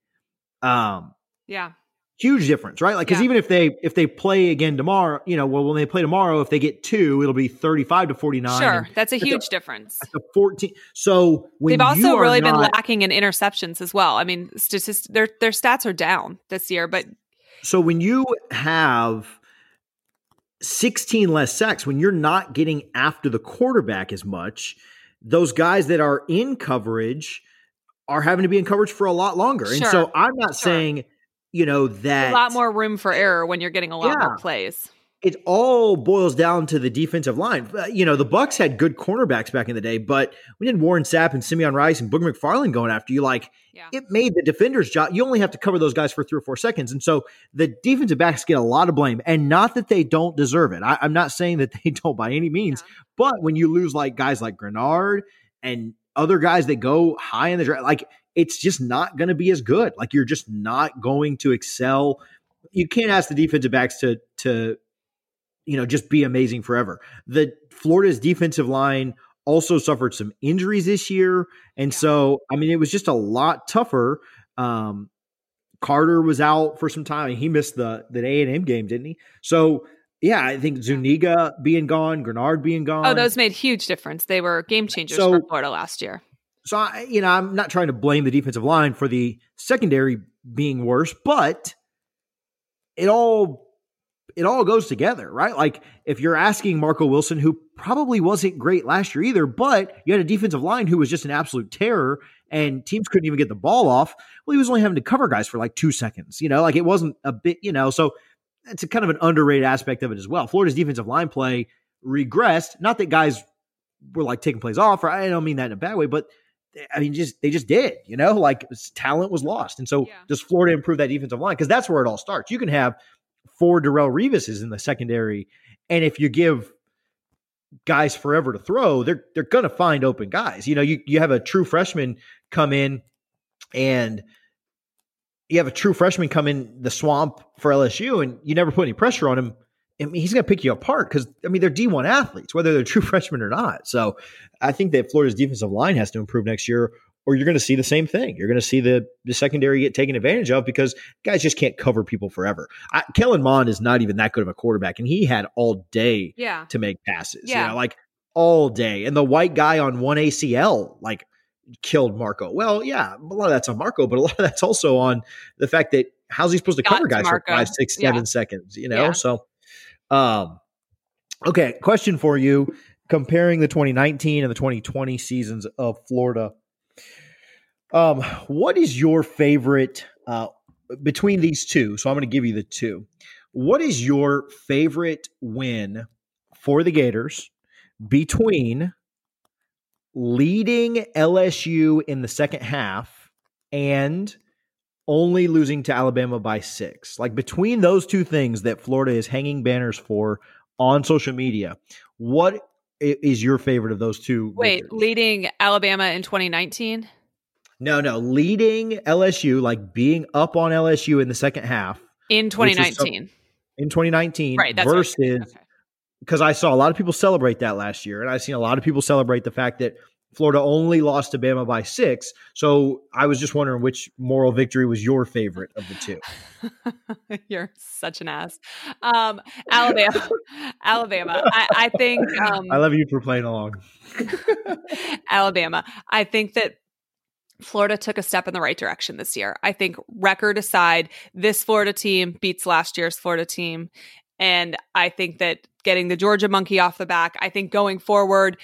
Um, yeah. Huge difference, right? Like, because Yeah. even if they if they play again tomorrow, you know, well, when they play tomorrow, if they get two, it'll be thirty five to forty nine. Sure, that's a that's a- huge difference. The fourteen. So when They've also really been lacking in interceptions as well. I mean, statist- their their stats are down this year, but So when you have 16 less sacks, when you're not getting after the quarterback as much, those guys that are in coverage are having to be in coverage for a lot longer. And so I'm not Sure. saying, you know, that a lot more room for error when you're getting a lot more Yeah. plays. it all boils down to the defensive line. Uh, You know, the Bucks had good cornerbacks back in the day, but we had Warren Sapp and Simeon Rice and Booger McFarland going after you. Like Yeah. it made the defender's job. You only have to cover those guys for three or four seconds. And so the defensive backs get a lot of blame. And not that they don't deserve it. I, I'm not saying that they don't by any means, Yeah. but when you lose like guys like Greenard and other guys that go high in the draft, like it's just not going to be as good. Like you're just not going to excel. You can't ask the defensive backs to to you know just be amazing forever. The Florida's defensive line also suffered some injuries this year, and Yeah. so I mean it was just a lot tougher. Um, Carter was out for some time. He missed the the A and M game, didn't he? So yeah, I think Zuniga being gone, Greenard being gone. Oh, those made huge difference. They were game changers So- for Florida last year. So I, you know, I'm not trying to blame the defensive line for the secondary being worse, but it all it all goes together, right? Like if you're asking Marco Wilson, who probably wasn't great last year either, but you had a defensive line who was just an absolute terror, and teams couldn't even get the ball off. Well, he was only having to cover guys for like two seconds, you know, like it wasn't a bit, you know. So it's a kind of an underrated aspect of it as well. Florida's defensive line play regressed. Not that guys were like taking plays off, or I don't mean that in a bad way, but I mean, just they just did, you know, like talent was lost. And so Yeah. does Florida improve that defensive line? Because that's where it all starts. You can have four Darrelle Revises in the secondary, and if you give guys forever to throw, they're they're gonna find open guys. You know, you you have a true freshman come in and you have a true freshman come in the swamp for LSU and you never put any pressure on him. I mean, he's going to pick you apart because I mean they're D1 athletes, whether they're true freshmen or not. So I think that Florida's defensive line has to improve next year, or you're going to see the same thing. You're going to see the the secondary get taken advantage of because guys just can't cover people forever. I, Kellen Mond is not even that good of a quarterback, and he had all day Yeah. to make passes. Yeah. You know, like all day. And the white guy on one ACL, like killed Marco. Well, yeah, a lot of that's on Marco, but a lot of that's also on the fact that how's he supposed to Got cover guys for Marco. five, six, Yeah. seconds, you know? Yeah. So um okay, question for you. Comparing the 2019 and the 2020 seasons of Florida. Um, what is your favorite uh between these two? So I'm going to give you the two. What is your favorite win for the Gators between leading LSU in the second half and only losing to Alabama by six? Like between those two things that Florida is hanging banners for on social media, what is your favorite of those two? Wait, leading Alabama in 2019? no, no, leading LSU, like being up on LSU in the second half In Which is some- 2019. in 2019 right. That's versus said. Okay. because I saw a lot of people celebrate that last year, and I've seen a lot of people celebrate the fact that Florida only lost to Bama by six. So I was just wondering which moral victory was your favorite of the two. You're such an ass. Um, Alabama. Alabama. I, I think um, I love you for playing along. Alabama. I think that Florida took a step in the right direction this year. I think record aside, this Florida team beats last year's Florida team. And I think that getting the Georgia monkey off the back, I think going forward,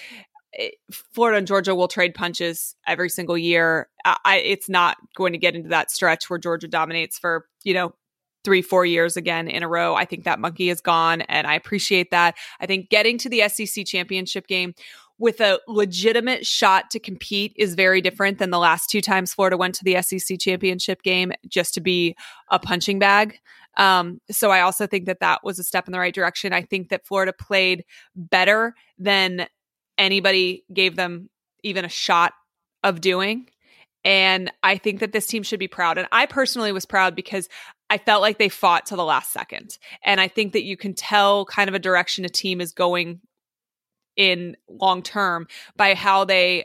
Florida and Georgia will trade punches every single year. I, I, it's not going to get into that stretch where Georgia dominates for, you know, three, four years again in a row. I think that monkey is gone, and I appreciate that. I think getting to the SEC championship game with a legitimate shot to compete is very different than the last two times Florida went to the SEC championship game just to be a punching bag. Um, so I also think that that was a step in the right direction. I think that Florida played better than anybody gave them even a shot of doing. And I think that this team should be proud. And I personally was proud because I felt like they fought to the last second. And I think that you can tell kind of a direction a team is going in long term by how they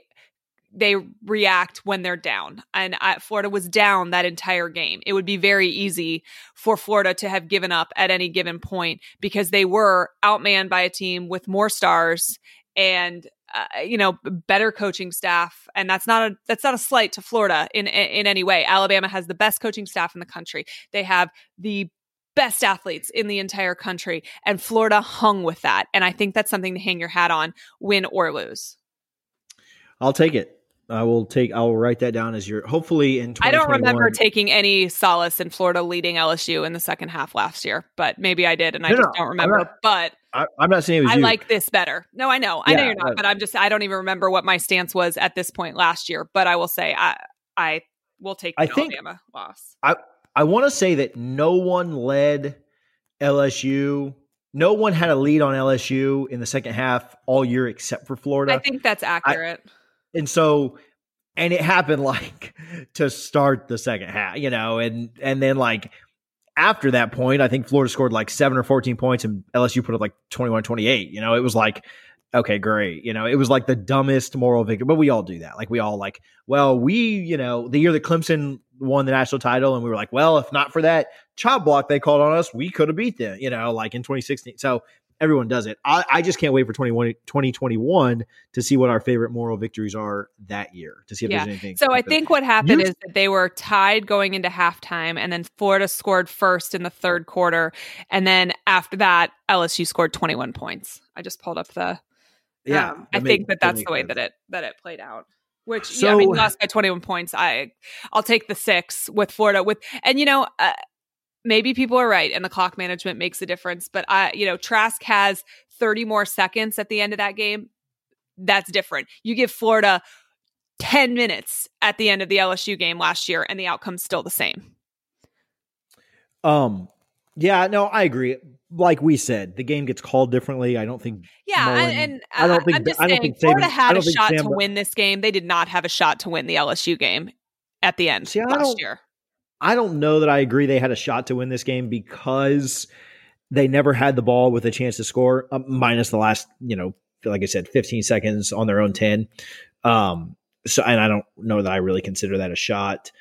they react when they're down. And I, Florida was down that entire game. It would be very easy for Florida to have given up at any given point because they were outmanned by a team with more stars and uh, you know better coaching staff and that's not a that's not a slight to Florida in in any way. Alabama has the best coaching staff in the country. They have the best athletes in the entire country and Florida hung with that and I think that's something to hang your hat on win or lose. I'll take it. I will take. I will write that down as your. Hopefully, in I don't remember taking any solace in Florida leading LSU in the second half last year, but maybe I did, and I no, just don't remember. Not, but I, am not saying I you. like this better. No, I know, I yeah, know you're not, but I'm just. I don't even remember what my stance was at this point last year. But I will say, I I will take I think, Alabama loss. I I want to say that no one led LSU no one had a lead on LSU in the second half all year except for Florida. I think that's accurate. I, and so and it happened like to start the second half, you know, and and then like after that point, I think Florida scored like 7 or 14 points and LSU put up like 21 28. You know, it was like okay, great. You know, it was like the dumbest moral victory, but we all do that. Like we all like, well, we, you know, the year that Clemson won the national title and we were like, well, if not for that chop block they called on us, we could have beat them, you know, like in 2016. So everyone does it. I, I just can't wait for 2021 to see what our favorite moral victories are that year to see if yeah. there's anything. So I think what happened you, is that they were tied going into halftime and then Florida scored first in the third quarter. And then after that, LSU scored 21 points. I just pulled up the, yeah, um, I think that that's that the way sense. that it, that it played out. Which so, yeah, I mean, lost by 21 points. I, I'll take the six with Florida with, and you know, uh, maybe people are right and the clock management makes a difference. But I, you know, Trask has 30 more seconds at the end of that game. That's different. You give Florida 10 minutes at the end of the LSU game last year and the outcome's still the same. Um, yeah, no, I agree. Like we said, the game gets called differently. I don't think. Yeah, Mullen, and, I don't think. I'm just I don't saying, think Florida had a shot Sam, to win this game. They did not have a shot to win the LSU game at the end see, last year. I don't know that I agree they had a shot to win this game because they never had the ball with a chance to score, uh, minus the last, you know, like I said, 15 seconds on their own 10. Um, so, and I don't know that I really consider that a shot.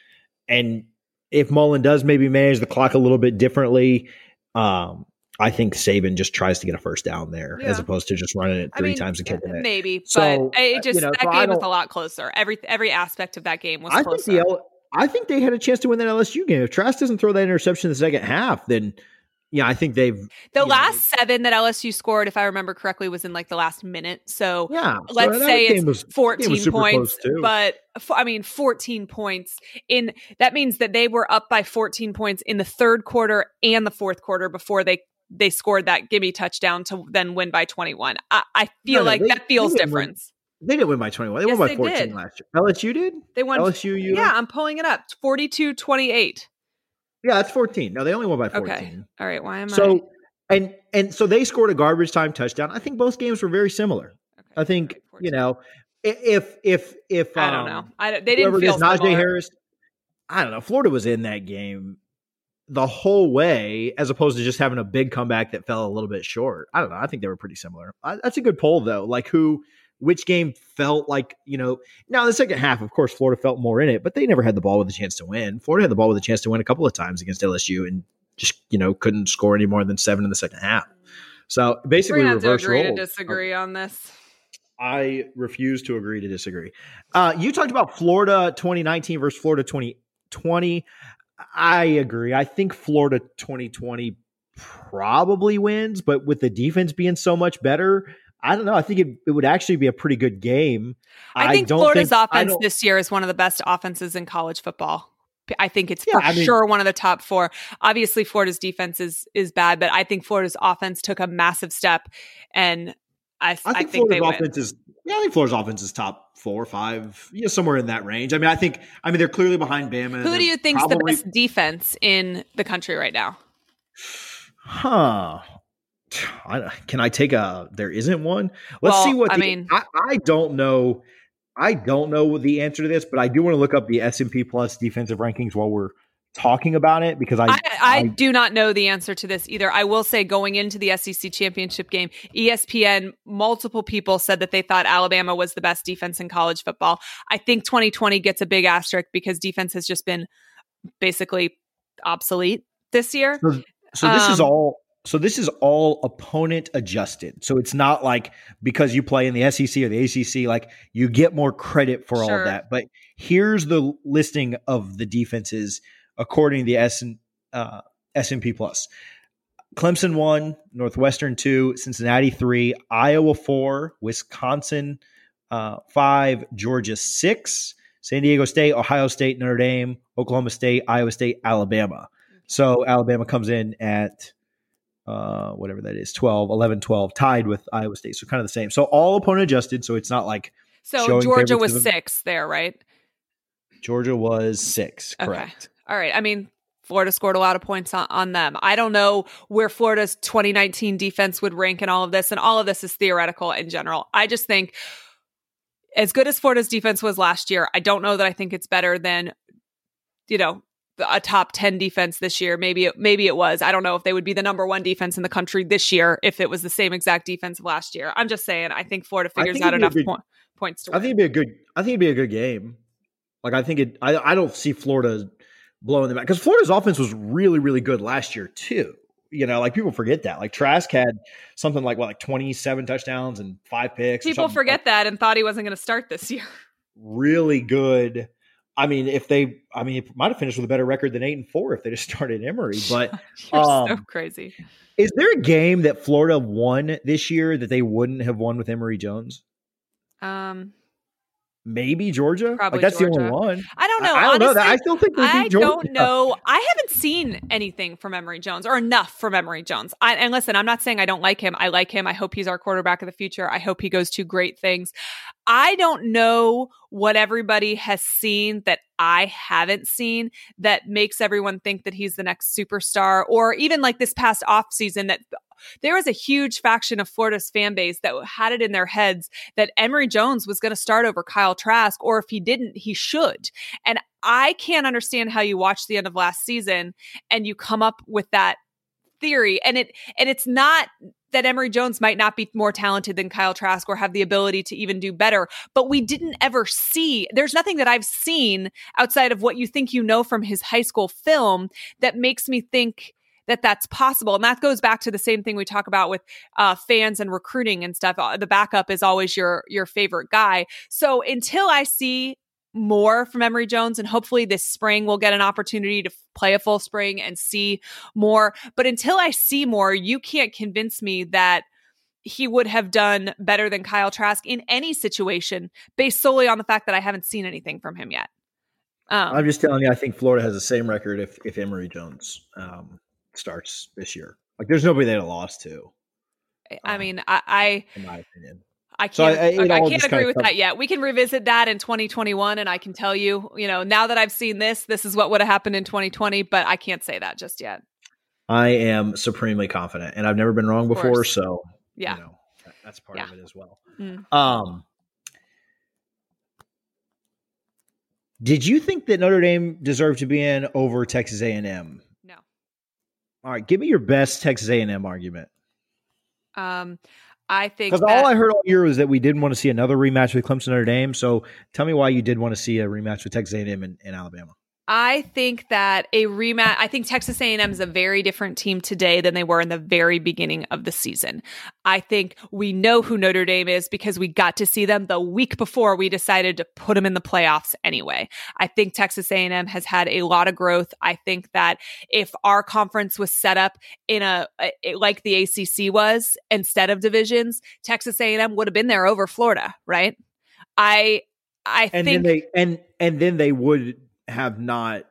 And if Mullen does maybe manage the clock a little bit differently, um, I think Saban just tries to get a first down there yeah. as opposed to just running it three I mean, times and kicking it. Maybe, so, but it just you know, that so game was a lot closer. Every every aspect of that game was. I closer. think the I think they had a chance to win that LSU game. If Trask doesn't throw that interception in the second half, then yeah, I think they've the last know, seven that LSU scored, if I remember correctly, was in like the last minute. So yeah, let's so say it's was, fourteen points, but I mean, fourteen points in that means that they were up by fourteen points in the third quarter and the fourth quarter before they they scored that gimme touchdown to then win by twenty one. I, I, feel no, like they, that feels different. They didn't win by 21. They yes, won by 14 did. last year. LSU did? They won. LSU, you Yeah, I'm pulling it up. 42 28. Yeah, that's 14. No, they only won by 14. Okay. All right. Why am so, I? So, and and so they scored a garbage time touchdown. I think both games were very similar. Okay. I think, you know, if if if I don't know. Um, I they didn't feel Najee Harris I don't know. Florida was in that game the whole way as opposed to just having a big comeback that fell a little bit short. I don't know. I think they were pretty similar. I, that's a good poll though. Like who which game felt like, you know, now the second half, of course, Florida felt more in it, but they never had the ball with a chance to win. Florida had the ball with a chance to win a couple of times against LSU and just, you know, couldn't score any more than seven in the second half. So basically, We're reverse to agree role. to disagree on this. I refuse to agree to disagree. Uh, you talked about Florida 2019 versus Florida 2020. I agree. I think Florida 2020 probably wins, but with the defense being so much better, I don't know. I think it, it would actually be a pretty good game. I think I Florida's think, offense this year is one of the best offenses in college football. I think it's yeah, for I mean, sure one of the top four. Obviously, Florida's defense is is bad, but I think Florida's offense took a massive step, and I, I think, I think Florida's offense is yeah, I think Florida's offense is top four or five, yeah, somewhere in that range. I mean, I think I mean they're clearly behind Bama. Who do you think is the best defense in the country right now? Huh. I, can I take a? There isn't one. Let's well, see what. The, I mean, I, I, don't know. I don't know the answer to this, but I do want to look up the S and P Plus defensive rankings while we're talking about it because I, I, I, do not know the answer to this either. I will say going into the SEC championship game, ESPN, multiple people said that they thought Alabama was the best defense in college football. I think 2020 gets a big asterisk because defense has just been basically obsolete this year. So, so this um, is all so this is all opponent adjusted. So it's not like because you play in the SEC or the ACC, like you get more credit for sure. all of that. But here's the listing of the defenses according to the S and uh, S&P Plus. Clemson one, Northwestern two, Cincinnati three, Iowa four, Wisconsin uh, five, Georgia six, San Diego State, Ohio State, Notre Dame, Oklahoma State, Iowa State, Alabama. So Alabama comes in at uh, whatever that is 12, 11, 12, tied with Iowa State. So kind of the same. So all opponent adjusted. So it's not like. So Georgia was six there, right? Georgia was six, correct. Okay. All right. I mean, Florida scored a lot of points on, on, them. I don't know where Florida's 2019 defense would rank in all of this, and all of this is theoretical in general. I just think as good as Florida's defense was last year, I don't know that I think it's better than, you know, a top 10 defense this year. Maybe it, maybe it was. I don't know if they would be the number one defense in the country this year if it was the same exact defense of last year. I'm just saying. I think Florida figures think out enough good, po- points to. I think it'd be a good. I think it'd be a good game. Like I think it. I I don't see Florida blowing them out because Florida's offense was really really good last year too. You know, like people forget that. Like Trask had something like what, like 27 touchdowns and five picks. People forget like, that and thought he wasn't going to start this year. Really good I mean, if they, I mean, it might have finished with a better record than eight and four if they just started Emory. But um, so crazy. Is there a game that Florida won this year that they wouldn't have won with Emory Jones? Um, maybe Georgia. Probably like that's Georgia. the only one. I don't know. I, I don't know that. I still think I don't know. I haven't seen anything from Emory Jones or enough from Emory Jones. I, and listen, I'm not saying I don't like him. I like him. I hope he's our quarterback of the future. I hope he goes to great things. I don't know what everybody has seen that I haven't seen that makes everyone think that he's the next superstar or even like this past off season that there was a huge faction of Florida's fan base that had it in their heads that Emory Jones was going to start over Kyle Trask, or if he didn't, he should. And I can't understand how you watch the end of last season and you come up with that theory. And it and it's not that Emory Jones might not be more talented than Kyle Trask or have the ability to even do better, but we didn't ever see. There's nothing that I've seen outside of what you think you know from his high school film that makes me think that that's possible. And that goes back to the same thing we talk about with uh, fans and recruiting and stuff. Uh, the backup is always your your favorite guy. So until I see more from Emory Jones, and hopefully this spring we'll get an opportunity to play a full spring and see more. But until I see more, you can't convince me that he would have done better than Kyle Trask in any situation based solely on the fact that I haven't seen anything from him yet. Um, I'm just telling you, I think Florida has the same record if if Emory Jones um, starts this year. Like, there's nobody they lost to. I um, mean, I, I, in my opinion, I can't. So I, I, I can't agree with that yet. We can revisit that in 2021, and I can tell you, you know, now that I've seen this, this is what would have happened in 2020. But I can't say that just yet. I am supremely confident, and I've never been wrong before. So yeah, you know, that's part yeah. of it as well. Mm. Um, did you think that Notre Dame deserved to be in over Texas A&M? No. All right, give me your best Texas A&M argument. Um, I think because all I heard all year was that we didn't want to see another rematch with Clemson Notre Dame. So tell me why you did want to see a rematch with Texas A&M and, and Alabama. I think that a rematch. I think Texas A&M is a very different team today than they were in the very beginning of the season. I think we know who Notre Dame is because we got to see them the week before we decided to put them in the playoffs anyway. I think Texas A&M has had a lot of growth. I think that if our conference was set up in a, a like the ACC was instead of divisions, Texas A&M would have been there over Florida, right? I I and think then they and and then they would have not.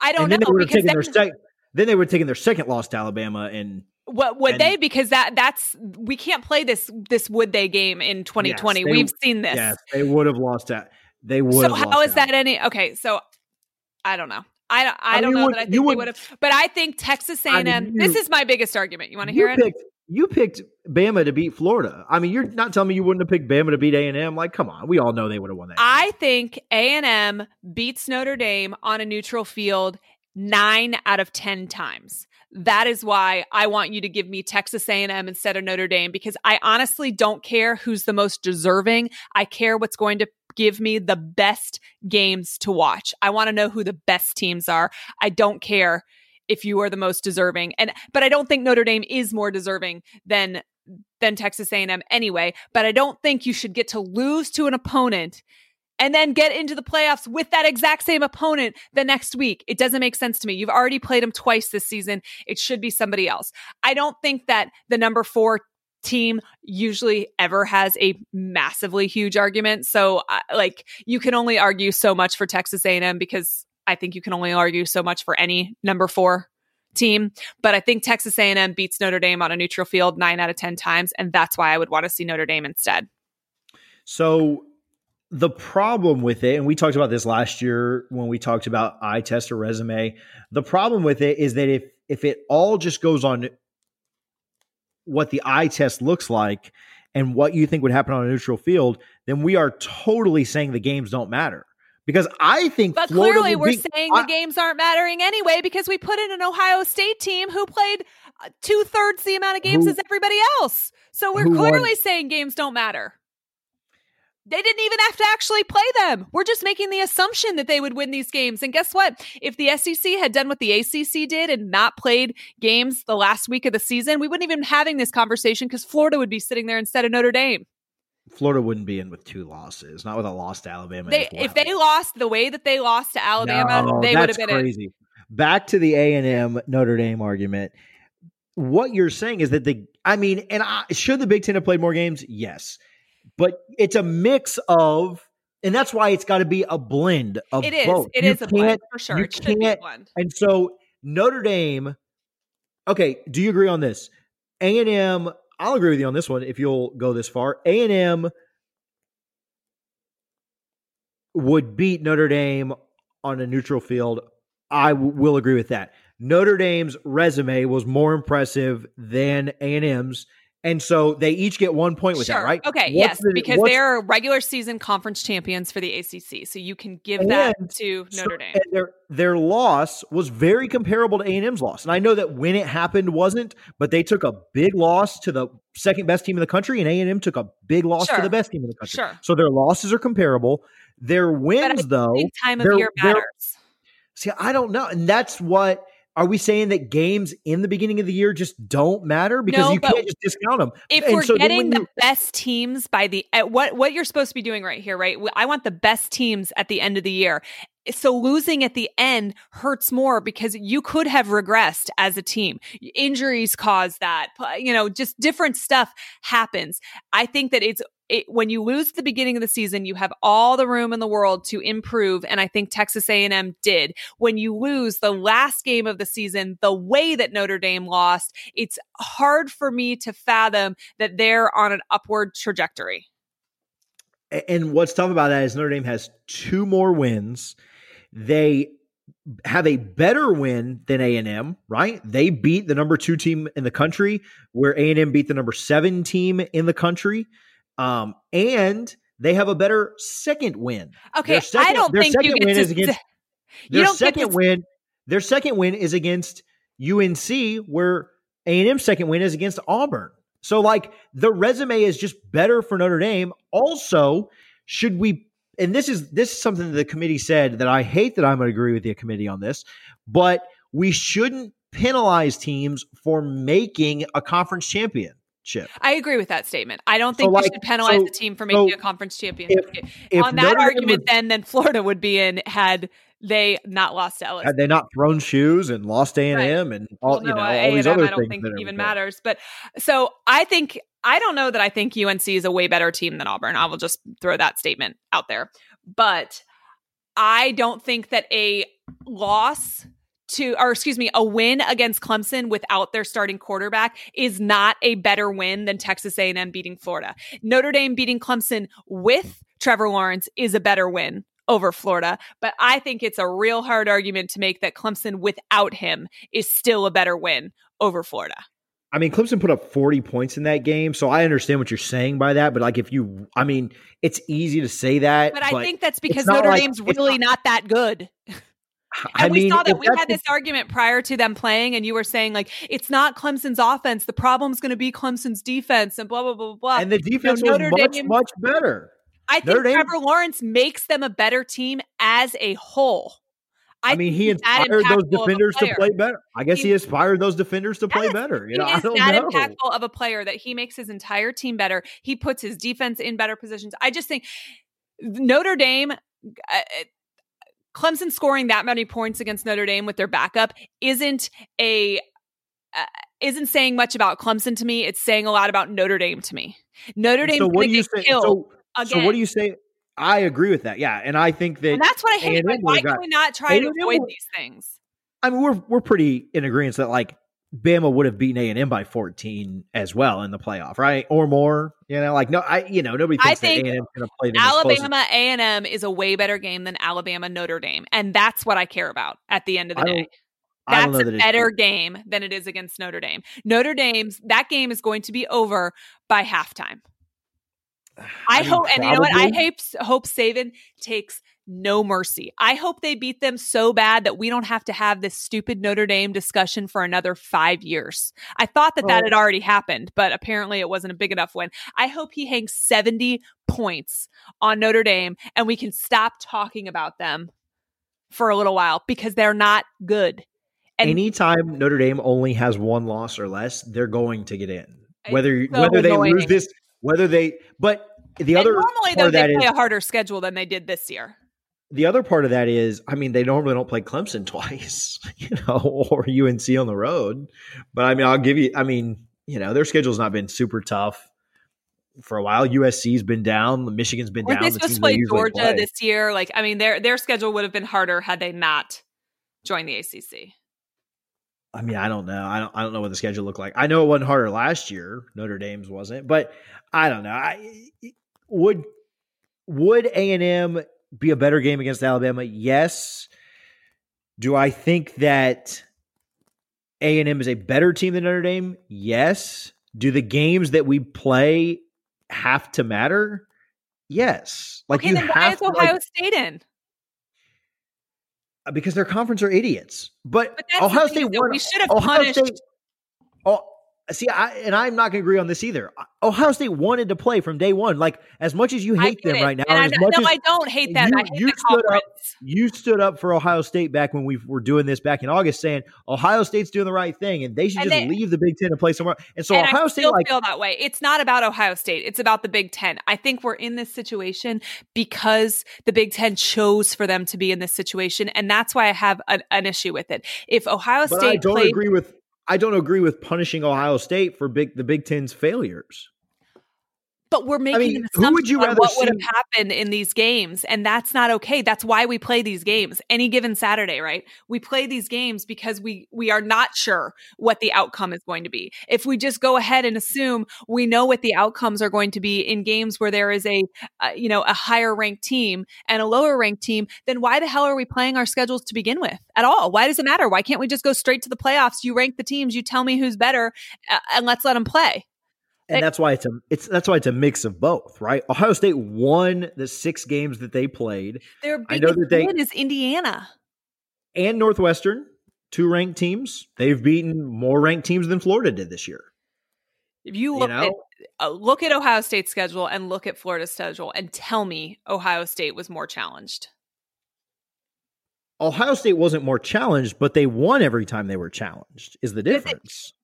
I don't know. They then, their sec- then they would have taken their second loss to Alabama and. What would and, they? Because that that's we can't play this this would they game in 2020. Yes, they, We've seen this. Yes, they would have lost that. They would. So how is that any? Okay, so I don't know. I don't. I, I don't mean, know would, that I think would, they would have. But I think Texas A&M. I mean, you, this is my biggest argument. You want to hear picked, it? You picked Bama to beat Florida. I mean, you're not telling me you wouldn't have picked Bama to beat A and M. Like, come on, we all know they would have won that. I think A and M beats Notre Dame on a neutral field nine out of 10 times. That is why I want you to give me Texas A&M instead of Notre Dame because I honestly don't care who's the most deserving. I care what's going to give me the best games to watch. I want to know who the best teams are. I don't care if you are the most deserving. And but I don't think Notre Dame is more deserving than than Texas A&M anyway, but I don't think you should get to lose to an opponent and then get into the playoffs with that exact same opponent the next week. It doesn't make sense to me. You've already played them twice this season. It should be somebody else. I don't think that the number 4 team usually ever has a massively huge argument. So like you can only argue so much for Texas A&M because I think you can only argue so much for any number 4 team, but I think Texas A&M beats Notre Dame on a neutral field 9 out of 10 times and that's why I would want to see Notre Dame instead. So the problem with it, and we talked about this last year when we talked about eye test or resume. The problem with it is that if if it all just goes on what the eye test looks like and what you think would happen on a neutral field, then we are totally saying the games don't matter. Because I think, but Florida clearly we're be, saying I, the games aren't mattering anyway because we put in an Ohio State team who played uh, two thirds the amount of games who, as everybody else. So we're clearly won, saying games don't matter. They didn't even have to actually play them. We're just making the assumption that they would win these games. And guess what? If the SEC had done what the ACC did and not played games the last week of the season, we wouldn't even be having this conversation because Florida would be sitting there instead of Notre Dame. Florida wouldn't be in with two losses, not with a loss to Alabama. They, well. If they lost the way that they lost to Alabama, no, they would have been crazy. In. Back to the A and M Notre Dame argument. What you're saying is that the, I mean, and I, should the Big Ten have played more games? Yes but it's a mix of and that's why it's got to be a blend of it is. both. It you is a blend for sure. You it can't, And so Notre Dame. Okay, do you agree on this? A and M. I'll agree with you on this one if you'll go this far. A and M would beat Notre Dame on a neutral field. I w- will agree with that. Notre Dame's resume was more impressive than A and M's. And so they each get one point with sure. that, right? Okay, what's yes, the, because they're regular season conference champions for the ACC, so you can give that to Notre Dame. their their loss was very comparable to A and M's loss, and I know that when it happened wasn't, but they took a big loss to the second best team in the country, and A and M took a big loss sure. to the best team in the country. Sure. So their losses are comparable. Their wins, though, time of year matters. See, I don't know, and that's what are we saying that games in the beginning of the year just don't matter because no, you can't just discount them? If and we're so getting the best teams by the what what you're supposed to be doing right here, right? I want the best teams at the end of the year. So losing at the end hurts more because you could have regressed as a team. Injuries cause that, you know, just different stuff happens. I think that it's it, when you lose the beginning of the season, you have all the room in the world to improve, and I think Texas A&M did. When you lose the last game of the season, the way that Notre Dame lost, it's hard for me to fathom that they're on an upward trajectory. And what's tough about that is Notre Dame has two more wins. They have a better win than A&M, right? They beat the number 2 team in the country where A&M beat the number 7 team in the country. Um, and they have a better second win. Okay, second, I don't think you get to, against, their second win. Their second win is against UNC, where A and M's second win is against Auburn. So, like, the resume is just better for Notre Dame. Also, should we? And this is this is something that the committee said that I hate that I'm going to agree with the committee on this, but we shouldn't penalize teams for making a conference champion. I agree with that statement. I don't think so, like, we should penalize so, the team for making so a conference championship. If, if On that argument, then then Florida would be in had they not lost to LSU. Had they not thrown shoes and lost A and M and all well, no, you know all these other I don't think even matters. But so I think I don't know that I think UNC is a way better team than Auburn. I will just throw that statement out there. But I don't think that a loss to, or excuse me, a win against Clemson without their starting quarterback is not a better win than Texas A&M beating Florida. Notre Dame beating Clemson with Trevor Lawrence is a better win over Florida, but I think it's a real hard argument to make that Clemson without him is still a better win over Florida. I mean, Clemson put up 40 points in that game, so I understand what you're saying by that. But like, if you, I mean, it's easy to say that. But I think that's because Notre like, Dame's really not, not that good. I and we mean, saw that we had this argument prior to them playing, and you were saying like it's not Clemson's offense. The problem's going to be Clemson's defense, and blah blah blah blah. And the defense you know, was much Dame, much better. I think Notre Trevor Dame. Lawrence makes them a better team as a whole. I, I mean, he inspired those defenders to play better. I guess he, he inspired those defenders to play yes, better. You know, I don't that know. impactful of a player that he makes his entire team better. He puts his defense in better positions. I just think Notre Dame. Uh, Clemson scoring that many points against Notre Dame with their backup isn't a uh, isn't saying much about Clemson to me. It's saying a lot about Notre Dame to me. Notre Dame. So what do you say? So, so, what do you say? I agree with that. Yeah, and I think that and that's what I hate. Like, why can we not try to avoid these things? I mean, we're we're pretty in agreement that like Bama would have beaten A and M by fourteen as well in the playoff, right, or more. You know, like no, I you know nobody thinks I think that A and M going to play them Alabama A and M is a way better game than Alabama Notre Dame, and that's what I care about at the end of the day. That's a that better game than it is against Notre Dame. Notre Dame's that game is going to be over by halftime. I, I mean, hope, and you know what? I hope hope Saban takes no mercy. I hope they beat them so bad that we don't have to have this stupid Notre Dame discussion for another five years. I thought that that had already happened, but apparently it wasn't a big enough win. I hope he hangs 70 points on Notre Dame and we can stop talking about them for a little while because they're not good. And Anytime Notre Dame only has one loss or less, they're going to get in. Whether so whether they lose this, whether they but the and other normally though they play is, a harder schedule than they did this year the other part of that is, I mean, they normally don't play Clemson twice, you know, or UNC on the road. But I mean, I'll give you, I mean, you know, their schedule's not been super tough for a while. USC's been down, Michigan's been down. They supposed play Georgia play. this year. Like, I mean, their their schedule would have been harder had they not joined the ACC. I mean, I don't know. I don't. I don't know what the schedule looked like. I know it wasn't harder last year. Notre Dame's wasn't, but I don't know. I would would A and M be a better game against Alabama? Yes. Do I think that A and M is a better team than Notre Dame? Yes. Do the games that we play have to matter? Yes. Like okay, you then have why is Ohio like, State in? Because their conference are idiots. But, but Ohio State won. We should have Ohio punished. State, oh, see, I and I'm not going to agree on this either. Ohio State wanted to play from day one. Like as much as you hate them right now, and as I, much no, as, I don't hate that. You, I hate you stood up. You stood up for Ohio State back when we were doing this back in August, saying Ohio State's doing the right thing and they should and just they, leave the Big Ten and play somewhere. And so and Ohio I State like feel that way. It's not about Ohio State. It's about the Big Ten. I think we're in this situation because the Big Ten chose for them to be in this situation, and that's why I have an, an issue with it. If Ohio State, I don't played, agree with I don't agree with punishing Ohio State for big the Big Ten's failures. But we're making I mean, an assumption would you on what see? would have happened in these games, and that's not okay. That's why we play these games any given Saturday, right? We play these games because we we are not sure what the outcome is going to be. If we just go ahead and assume we know what the outcomes are going to be in games where there is a uh, you know a higher ranked team and a lower ranked team, then why the hell are we playing our schedules to begin with at all? Why does it matter? Why can't we just go straight to the playoffs? You rank the teams, you tell me who's better, uh, and let's let them play and that's why it's a it's that's why it's a mix of both, right? Ohio State won the six games that they played. Their biggest I know that they, win is Indiana and Northwestern, two ranked teams. They've beaten more ranked teams than Florida did this year. If you look you know? at uh, look at Ohio State's schedule and look at Florida's schedule, and tell me Ohio State was more challenged. Ohio State wasn't more challenged, but they won every time they were challenged. Is the difference?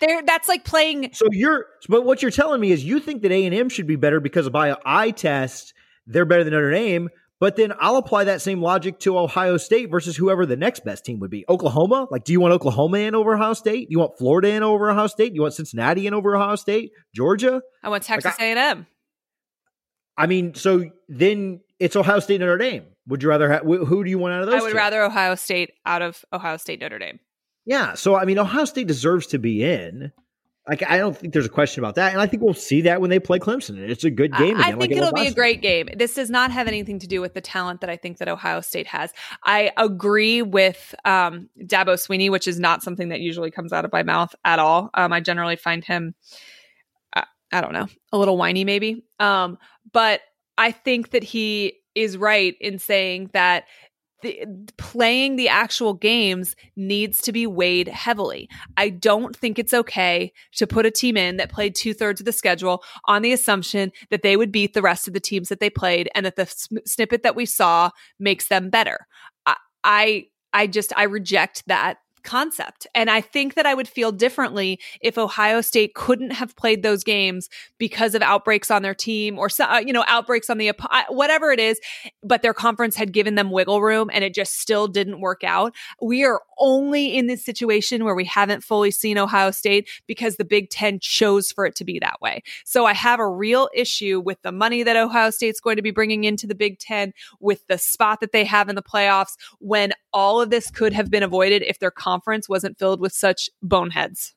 There, that's like playing. So you're, but what you're telling me is you think that A and M should be better because by eye test they're better than Notre Dame. But then I'll apply that same logic to Ohio State versus whoever the next best team would be. Oklahoma, like, do you want Oklahoma in over Ohio State? Do you want Florida in over Ohio State? Do you want Cincinnati in over Ohio State? Georgia? I want Texas like A&M. I mean, so then it's Ohio State Notre Dame. Would you rather have who do you want out of those? I would two? rather Ohio State out of Ohio State Notre Dame. Yeah. So, I mean, Ohio State deserves to be in. Like, I don't think there's a question about that. And I think we'll see that when they play Clemson. It's a good game. I, I think like it'll be a great game. This does not have anything to do with the talent that I think that Ohio State has. I agree with um, Dabo Swinney, which is not something that usually comes out of my mouth at all. Um, I generally find him, I, I don't know, a little whiny maybe. Um, but I think that he is right in saying that the, playing the actual games needs to be weighed heavily. I don't think it's okay to put a team in that played two thirds of the schedule on the assumption that they would beat the rest of the teams that they played and that the snippet that we saw makes them better. I, I, I just, I reject that concept. And I think that I would feel differently if Ohio State couldn't have played those games because of outbreaks on their team or, uh, you know, outbreaks on the, whatever it is, but their conference had given them wiggle room and it just still didn't work out. We are only in this situation where we haven't fully seen Ohio State because the Big Ten chose for it to be that way. So I have a real issue with the money that Ohio State's going to be bringing into the Big Ten, with the spot that they have in the playoffs, when all of this could have been avoided if their conference conference wasn't filled with such boneheads.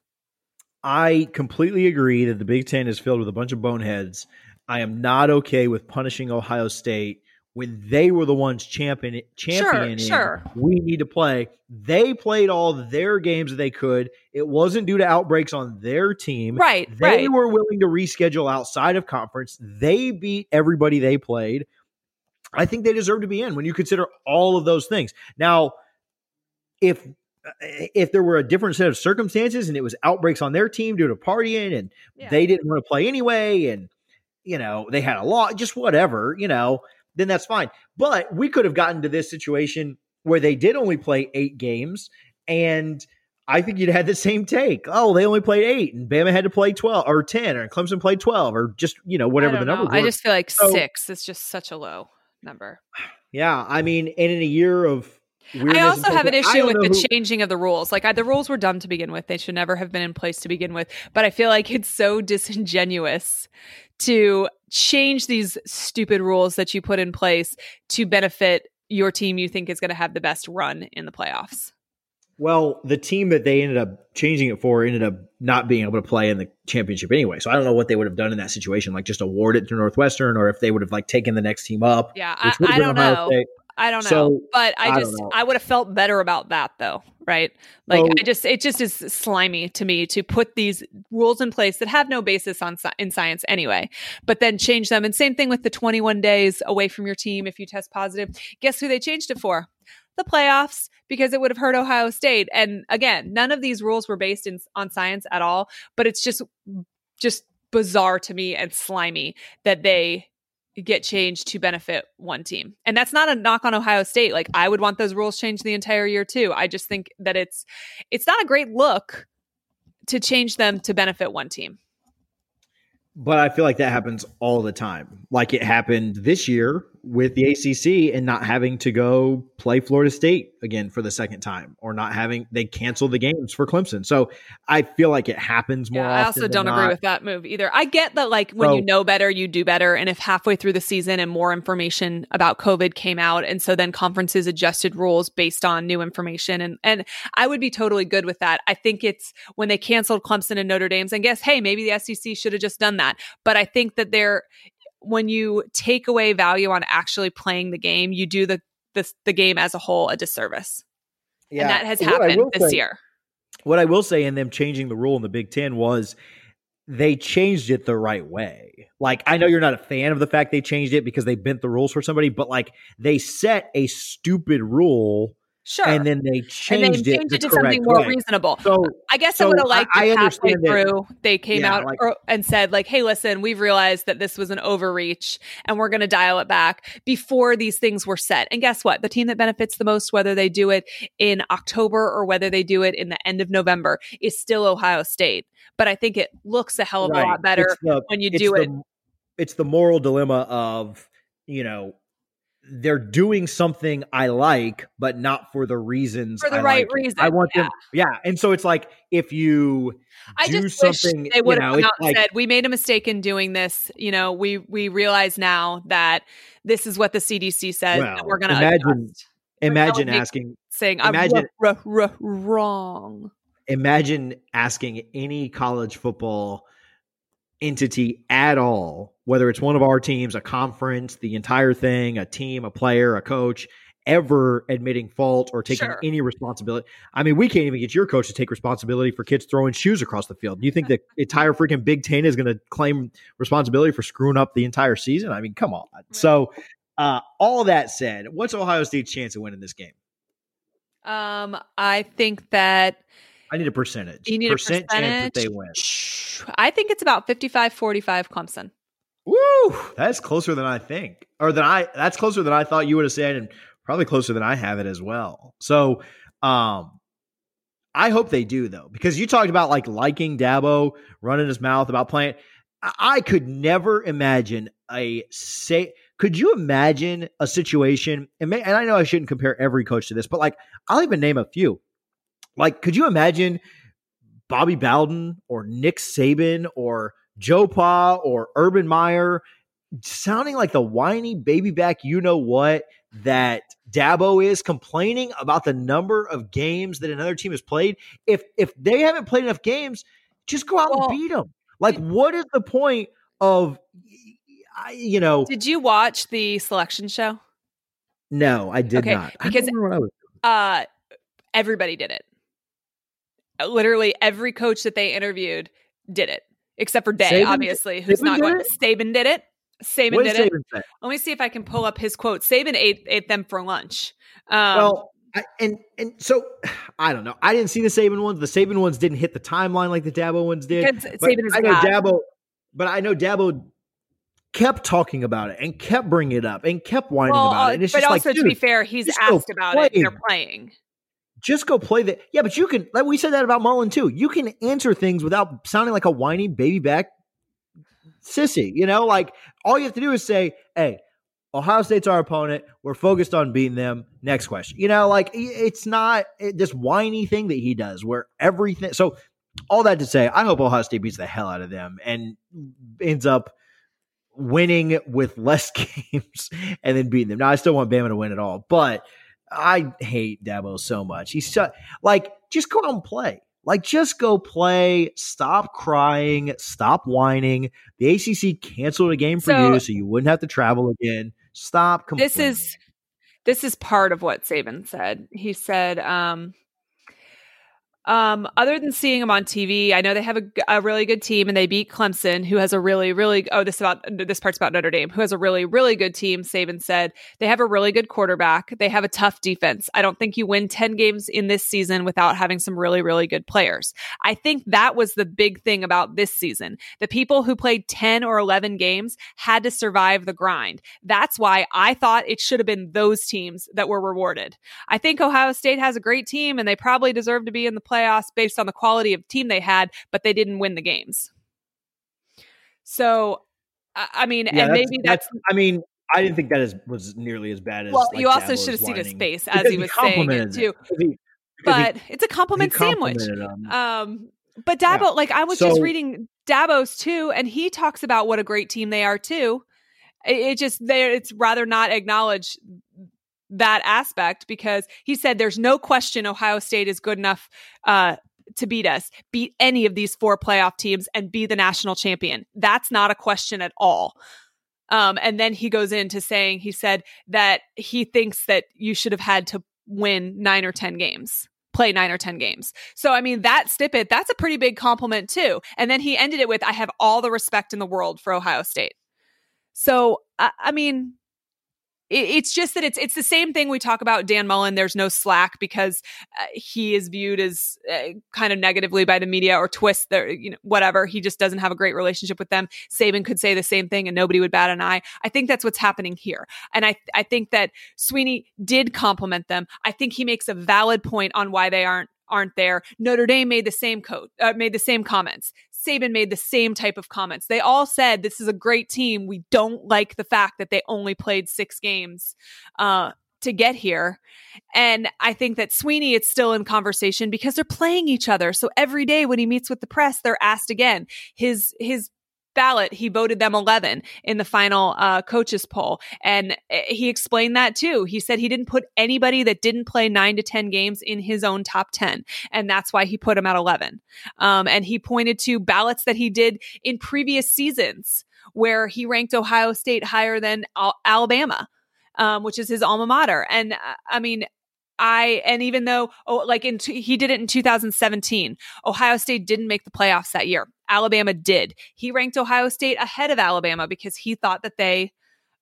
I completely agree that the Big Ten is filled with a bunch of boneheads. I am not okay with punishing Ohio State when they were the ones champion, championing. Sure, sure. We need to play. They played all their games that they could. It wasn't due to outbreaks on their team. Right. They right. were willing to reschedule outside of conference. They beat everybody they played. I think they deserve to be in when you consider all of those things. Now, if if there were a different set of circumstances and it was outbreaks on their team due to partying and yeah. they didn't want to play anyway and you know they had a lot just whatever you know then that's fine but we could have gotten to this situation where they did only play eight games and I think you'd had the same take. Oh, they only played eight, and Bama had to play twelve or ten, or Clemson played twelve, or just you know whatever the number. Was. I just feel like so, six is just such a low number. Yeah, I mean, and in a year of I also have an issue with the who... changing of the rules. Like I, the rules were dumb to begin with; they should never have been in place to begin with. But I feel like it's so disingenuous to change these stupid rules that you put in place to benefit your team you think is going to have the best run in the playoffs. Well, the team that they ended up changing it for ended up not being able to play in the championship anyway. So I don't know what they would have done in that situation, like just award it to Northwestern, or if they would have like taken the next team up. Yeah, I, I don't know. State. I don't know, so, but I, I just I would have felt better about that though, right? Like so, I just it just is slimy to me to put these rules in place that have no basis on in science anyway, but then change them. And same thing with the 21 days away from your team if you test positive. Guess who they changed it for? The playoffs because it would have hurt Ohio State. And again, none of these rules were based in on science at all, but it's just just bizarre to me and slimy that they get changed to benefit one team. And that's not a knock on Ohio State. Like I would want those rules changed the entire year too. I just think that it's it's not a great look to change them to benefit one team. But I feel like that happens all the time. Like it happened this year with the ACC and not having to go play Florida State again for the second time or not having they cancel the games for Clemson. So I feel like it happens more yeah, I also don't agree with that move either. I get that like when so, you know better, you do better. And if halfway through the season and more information about COVID came out and so then conferences adjusted rules based on new information and and I would be totally good with that. I think it's when they canceled Clemson and Notre Dame's and guess, hey, maybe the SEC should have just done that. But I think that there when you take away value on actually playing the game, you do the the, the game as a whole a disservice. Yeah. And that has happened this say, year. What I will say in them changing the rule in the Big Ten was they changed it the right way. Like I know you're not a fan of the fact they changed it because they bent the rules for somebody, but like they set a stupid rule Sure. And then they changed, they changed it, to something more way. reasonable. So I guess so I would have liked I, I halfway through they came yeah, out like, or, and said like, "Hey, listen, we've realized that this was an overreach, and we're going to dial it back." Before these things were set, and guess what? The team that benefits the most, whether they do it in October or whether they do it in the end of November, is still Ohio State. But I think it looks a hell of right. a lot better the, when you do the, it. It's the moral dilemma of you know they're doing something I like, but not for the reasons for the I right like reason. I want yeah. them, yeah. And so it's like if you I do just something, wish they would have you know, out like, said, "We made a mistake in doing this." You know, we we realize now that this is what the CDC says, well, we're going to imagine. Adjust. Imagine asking, saying, "Imagine r- r- r- wrong." Imagine asking any college football entity at all, whether it's one of our teams, a conference, the entire thing, a team, a player, a coach, ever admitting fault or taking sure. any responsibility. I mean, we can't even get your coach to take responsibility for kids throwing shoes across the field. Do you think the entire freaking Big Ten is going to claim responsibility for screwing up the entire season? I mean, come on. So Uh, all that said, what's Ohio State's chance of winning this game? Um, I think that I need a percentage. you need Percent a percentage. chance that they win. I think it's about 55-45 Clemson. Woo! That's closer than I think, or than I. That's closer than I thought you would have said, and probably closer than I have it as well. So, um, I hope they do though, because you talked about like liking Dabo, running his mouth about playing. I, I could never imagine a say. Could you imagine a situation? And, may, and I know I shouldn't compare every coach to this, but like I'll even name a few. Like, could you imagine Bobby Bowden or Nick Saban or Joe Pa or Urban Meyer sounding like the whiny baby back, you know what, that Dabo is complaining about the number of games that another team has played. If if they haven't played enough games, just go out Well, and beat them. Like, what is the point of, I- you know? Did you watch the selection show? No, I did Okay, not. Because- I Uh everybody did it. Literally every coach that they interviewed did it, except for Day, Saban- obviously, who's Saban not going. it? Saban did it. Saban what did it. Saban? Let me see if I can pull up his quote. Saban ate ate them for lunch. Um, well, I, and and so I don't know. I didn't see the Saban ones. The Saban ones didn't hit the timeline like the Dabo ones did. But Saban is I know. Dabo, but I know Dabo kept talking about it and kept bringing it up and kept whining well, about it. And it's but also like, to be fair, he's asked about it. play. They're playing. Just go play the. Yeah, but you can. Like we said that about Mullen too. You can answer things without sounding like a whiny baby back sissy. You know, like all you have to do is say, "Hey, Ohio State's our opponent. We're focused on beating them." Next question. You know, like it's not this whiny thing that he does where everything. So all that to say, I hope Ohio State beats the hell out of them and ends up winning with less games and then beating them. Now I still want Bama to win it all, but I hate Dabo so much. He's so, like, just go out and play. Like, just go play. Stop crying. Stop whining. The ACC canceled a game for So- you, so you wouldn't have to travel again. Stop complaining. This is this is part of what Saban said. He said, um, um, other than seeing them on TV, I know they have a really good team and they beat Clemson, who has a really, really oh this about this part's about Notre Dame, who has a really, really good team. Saban said they have a really good quarterback. They have a tough defense. I don't think you win ten games in this season without having some really, really good players. I think that was the big thing about this season. The people who played ten or eleven games had to survive the grind. That's why I thought it should have been those teams that were rewarded. I think Ohio State has a great team and they probably deserve to be in the playoffs based on the quality of team they had, but they didn't win the games. So, I mean, Yeah, and maybe that's, I mean, I didn't think that is, was nearly as bad as. well, like, you also Dabo should have seen his face as Because he was saying it too. He- because he- But it's a compliment sandwich. Um, but Dabo, Yeah. like I was just reading Dabo's too, and he talks about what a great team they are too. It, it just there, it's rather not acknowledge that aspect because he said there's no question Ohio State is good enough uh, to beat us, beat any of these four playoff teams, and be the national champion. That's not a question at all. Um, and then he goes into saying he said that he thinks that you should have had to win nine or ten games play nine or 10 games. So, I mean, that snippet, that's a pretty big compliment too. And then he ended it with, I have all the respect in the world for Ohio State. So, I, I mean, it's just that it's it's the same thing we talk about Dan Mullen. There's no slack because uh, he is viewed as uh, kind of negatively by the media or twist you know, whatever. He just doesn't have a great relationship with them. Saban could say the same thing and nobody would bat an eye. I think that's what's happening here. And I I think that Swinney did compliment them. I think he makes a valid point on why they aren't aren't there. Notre Dame made the same code, uh, made the same comments. Saban made the same type of comments. They all said this is a great team. We don't like the fact that they only played six games uh, to get here. And I think that Swinney it's still in conversation because they're playing each other. So every day when he meets with the press, they're asked again. His his ballot, he voted them 11 in the final uh, coaches poll. And uh, he explained that too. He said he didn't put anybody that didn't play nine to 10 games in his own top 10. And that's why he put him at 11. Um, and he pointed to ballots that he did in previous seasons where he ranked Ohio State higher than Al- Alabama. Um, which is his alma mater. And uh, I mean, I and even though oh like in t- he did it in 2017, Ohio State didn't make the playoffs that year. Alabama did. He ranked Ohio State ahead of Alabama because he thought that they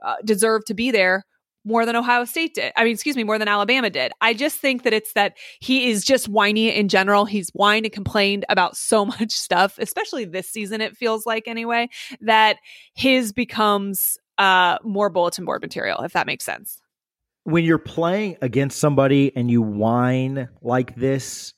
uh, deserve to be there more than Ohio State did. I mean, excuse me, more than Alabama did. I just think that it's that he is just whiny in general. He's whined and complained about so much stuff, especially this season, it feels like anyway, that his becomes uh, more bulletin board material, if that makes sense. When you're playing against somebody and you whine like this,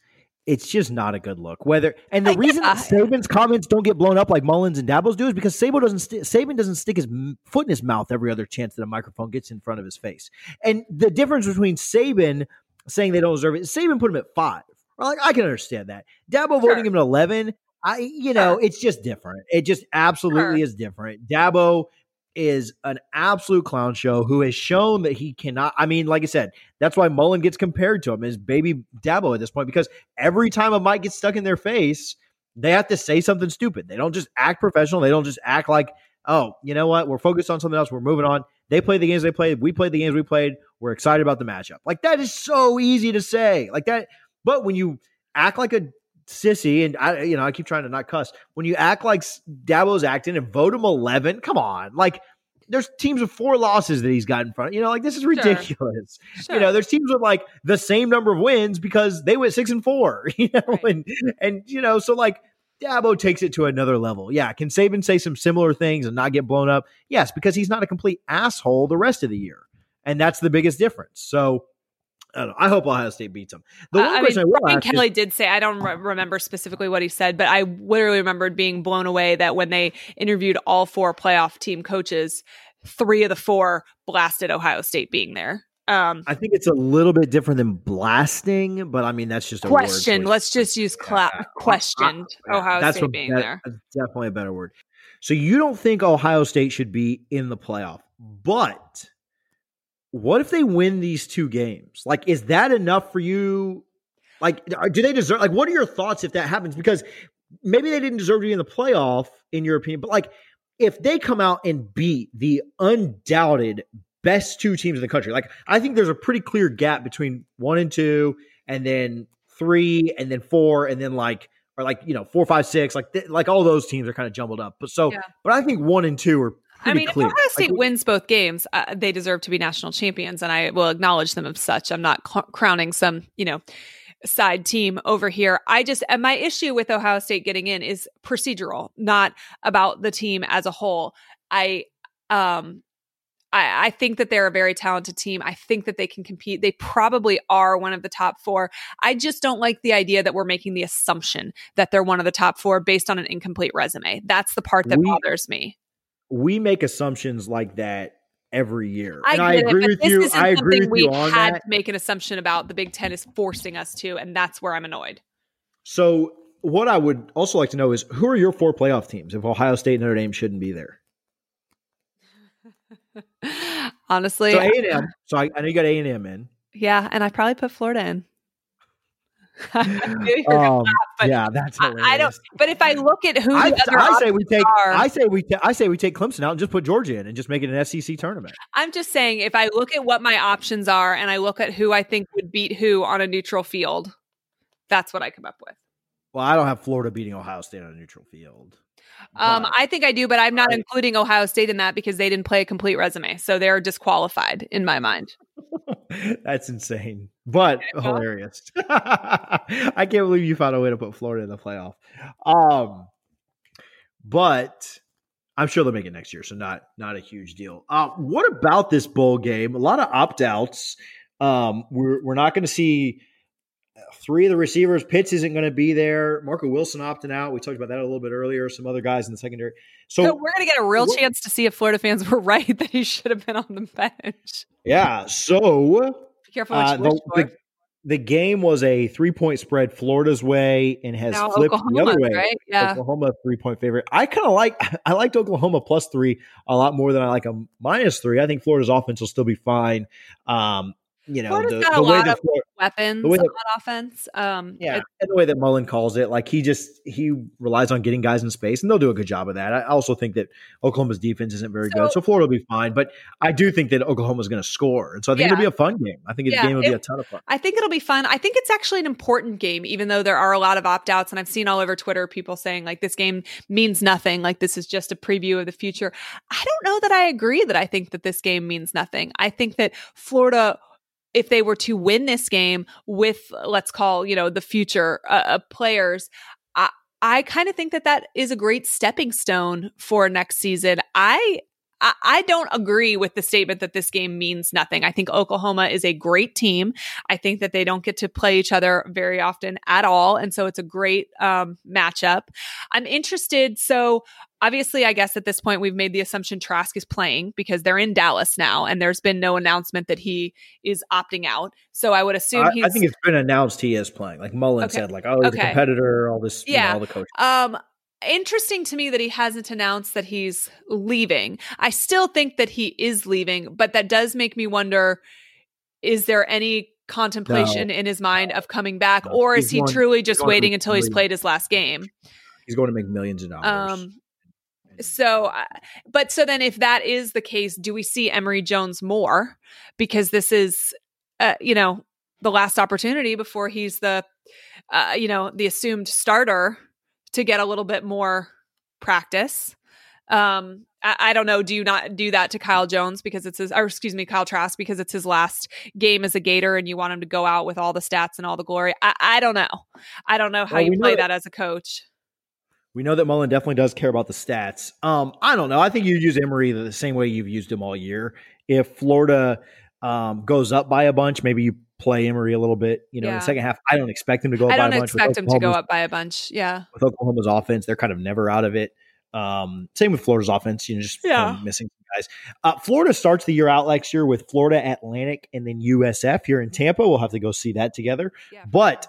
it's just not a good look. Whether and the I reason that Saban's comments don't get blown up like Mullen's and Dabo's do is because Saban doesn't st- Saban doesn't stick his foot in his mouth every other chance that a microphone gets in front of his face. And the difference between Saban saying they don't deserve it, Saban put him at five. Like I can understand that. Dabo sure. voting him at eleven. I you know sure. it's just different. It just absolutely sure. is different. Dabo is an absolute clown show who has shown that he cannot. I mean, like I said, that's why Mullen gets compared to him as baby Dabo at this point because every time a mic gets stuck in their face, they have to say something stupid. They don't just act professional. They don't just act like, oh, you know what? We're focused on something else. We're moving on. They play the games they played. We played the games we played. We're excited about the matchup. Like that is so easy to say. Like that. But when you act like a sissy, and I, you know, I keep trying to not cuss. When you act like Dabo's acting and vote him eleven, come on, like there's teams with four losses that he's got in front. You know, like this is ridiculous. Sure. Sure. You know, there's teams with like the same number of wins because they went six and four. You know, right. and and you know, so like Dabo takes it to another level. Yeah, can Saban say some similar things and not get blown up? Yes, because he's not a complete asshole the rest of the year, and that's the biggest difference. So I, know. I hope Ohio State beats them. The one uh, question I, mean, I Brian Kelly is, did say I don't re- remember specifically what he said, but I literally remembered being blown away that when they interviewed all four playoff team coaches, three of the four blasted Ohio State being there. Um, I think it's a little bit different than blasting, but I mean that's just a question. Let's just use cla- yeah. questioned I, I, Ohio that's State a, being that, there. That's definitely a better word. So you don't think Ohio State should be in the playoff, but what if they win these two games? Like, is that enough for you? Like, do they deserve? Like, what are your thoughts if that happens? Because maybe they didn't deserve to be in the playoff, in your opinion. But like, if they come out and beat the undoubted best two teams in the country, like I think there's a pretty clear gap between one and two, and then three, and then four, and then like or like you know four, five, six, like th- like all those teams are kind of jumbled up. But so, yeah. but I think one and two are I mean, clear. if Ohio State like, wins both games, uh, they deserve to be national champions, and I will acknowledge them as such. I'm not crowning some, you know, side team over here. I just, and my issue with Ohio State getting in is procedural, not about the team as a whole. I, um, I, I, think that they're a very talented team. I think that they can compete. They probably are one of the top four. I just don't like the idea that we're making the assumption that they're one of the top four based on an incomplete resume. That's the part that we, bothers me we make assumptions like that every year. I, and I agree it, with you. I agree with we you on had that. to make an assumption about the Big Ten is forcing us to, and that's where I'm annoyed. So, what I would also like to know is who are your four playoff teams if Ohio State and Notre Dame shouldn't be there? Honestly, so A and M. So I, I know you got A and M in. Yeah, and I probably put Florida in. um, yeah, that's hilarious. I, I, don't. But if I look at who I, I say we take, are, I say we, I say we take Clemson out and just put Georgia in and just make it an SEC tournament. I'm just saying, if I look at what my options are and I look at who I think would beat who on a neutral field, that's what I come up with. Well, I don't have Florida beating Ohio State on a neutral field. Um, I think I do, but I'm not including Ohio State in that because they didn't play a complete resume, so they're disqualified in my mind. That's insane, but hilarious. I can't believe you found a way to put Florida in the playoff. Um, but I'm sure they'll make it next year, so not not a huge deal. Uh, what about this bowl game? A lot of opt outs. Um, we're we're not going to see three of the receivers. Pitts isn't going to be there. Marco Wilson opting out. We talked about that a little bit earlier. Some other guys in the secondary. So, so we're going to get a real chance to see if Florida fans were right that he should have been on the bench. Yeah. So be careful uh, the, the, the, game was a three point spread Florida's way and has now flipped Oklahoma, the other way. Right? Yeah. Oklahoma three point favorite. I kind of like I liked Oklahoma plus three a lot more than I like a minus three. I think Florida's offense will still be fine. Um, you know, Florida's the, got the a way lot that of weapons way that- on offense. Um, yeah, and the way that Mullen calls it, like he just he relies on getting guys in space, and they'll do a good job of that. I also think that Oklahoma's defense isn't very So- good, so Florida will be fine. But I do think that Oklahoma's going to score, and so I think Yeah. it'll be a fun game. I think the Yeah, game will be a ton of fun. I think it'll be fun. I think it's actually an important game, even though there are a lot of opt outs. And I've seen all over Twitter people saying, like, this game means nothing. Like, this is just a preview of the future. I don't know that I agree that I think that this game means nothing. I think that Florida. If they were to win this game with, let's call, you know, the future uh, uh, players, I, I kind of think that that is a great stepping stone for next season. I I- I don't agree with the statement that this game means nothing. I think Oklahoma is a great team. I think that they don't get to play each other very often at all. And so it's a great um, matchup. I'm interested. So, obviously, I guess at this point, we've made the assumption Trask is playing because they're in Dallas now, and there's been no announcement that he is opting out. So, I would assume I, he's. I think it's been announced he is playing. Like Mullen Okay. said, like oh, he's Okay. a competitor. All this, you know, Yeah. all the coach. Um, interesting to me that he hasn't announced that he's leaving. I still think that he is leaving, but that does make me wonder: is there any contemplation in his mind of coming back, No. or is He's he going- truly just waiting until he's played his last game? He's going to make millions of dollars. Um, so, uh, but so then, if that is the case, do we see Emory Jones more? Because this is, uh, you know, the last opportunity before he's the, uh, you know, the assumed starter to get a little bit more practice. Um, I, I don't know. Do you not do that to Kyle Jones because it's his, or excuse me, Kyle Trask because it's his last game as a Gator and you want him to go out with all the stats and all the glory? I, I don't know. I don't know how Well, you know play that- that as a coach. We know that Mullen definitely does care about the stats. Um, I don't know. I think you use Emory the same way you've used him all year. If Florida um, goes up by a bunch, maybe you play Emory a little bit. You know, in the second half, I don't expect him to go up I by don't a bunch. Expect him to go up by a bunch. Yeah. with Oklahoma's offense. They're kind of never out of it. Um, same with Florida's offense. You know, just Yeah. kind of missing some guys. Uh, Florida starts the year out next year with Florida Atlantic and then USF here in Tampa. We'll have to go see that together. Yeah. But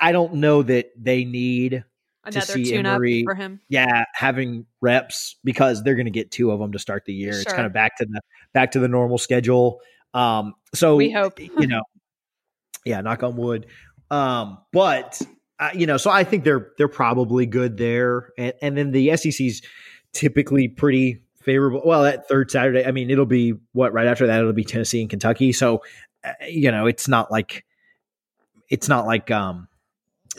I don't know that they need Another see tune up for him. yeah, having reps because they're going to get two of them to start the year. It's kind of back to the back to the normal schedule. Um, so We hope. you know, yeah, knock on wood. Um, but uh, you know, so I think they're they're probably good there, and, and then the SEC's typically pretty favorable. Well, that third Saturday, I mean, it'll be what right after that, it'll be Tennessee and Kentucky. So uh, you know, it's not like it's not like um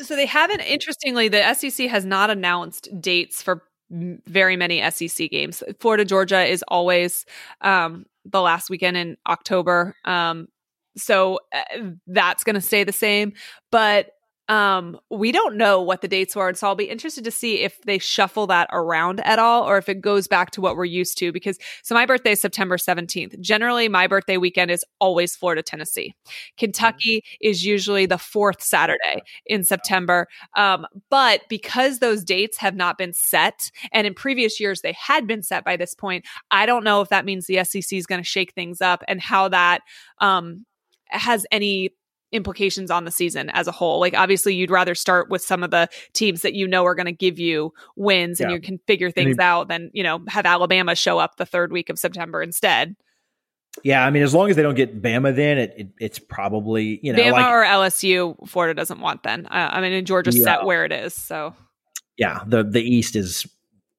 So they haven't. Interestingly, the SEC has not announced dates for very many SEC games. Florida Georgia is always um, the last weekend in October. Um, so uh, that's going to stay the same, but. Um, we don't know what the dates were, and so I'll be interested to see if they shuffle that around at all, or if it goes back to what we're used to. Because so my birthday is September seventeenth. Generally, my birthday weekend is always Florida, Tennessee. Kentucky is usually the fourth Saturday in September. Um, but because those dates have not been set, and in previous years they had been set by this point, I don't know if that means the SEC is going to shake things up and how that um, has any implications on the season as a whole. Like obviously you'd rather start with some of the teams that you know are going to give you wins and you can figure things out than, you know, have Alabama show up the third week of September instead. yeah. I mean, as long as they don't get Bama, then it, it it's probably you know Bama like or LSU, Florida doesn't want then. Uh, I mean, in Georgia's Yeah. set where it is. So yeah, the the East is,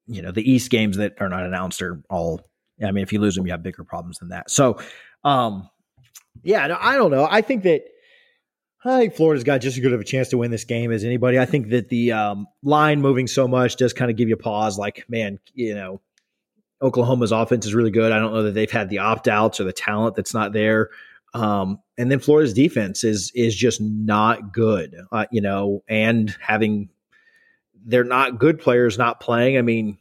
you know, the East games that are not announced are all. I mean, if you lose them, you have bigger problems than that. So, um, yeah, no, I don't know. I think that I think Florida's got just as good of a chance to win this game as anybody. I think that the um, line moving so much does kind of give you pause. Like, man, you know, Oklahoma's offense is really good. I don't know that they've had the opt outs or the talent that's not there. Um, and then Florida's defense is is just not good. Uh, you know, and having they're not good players not playing. I mean,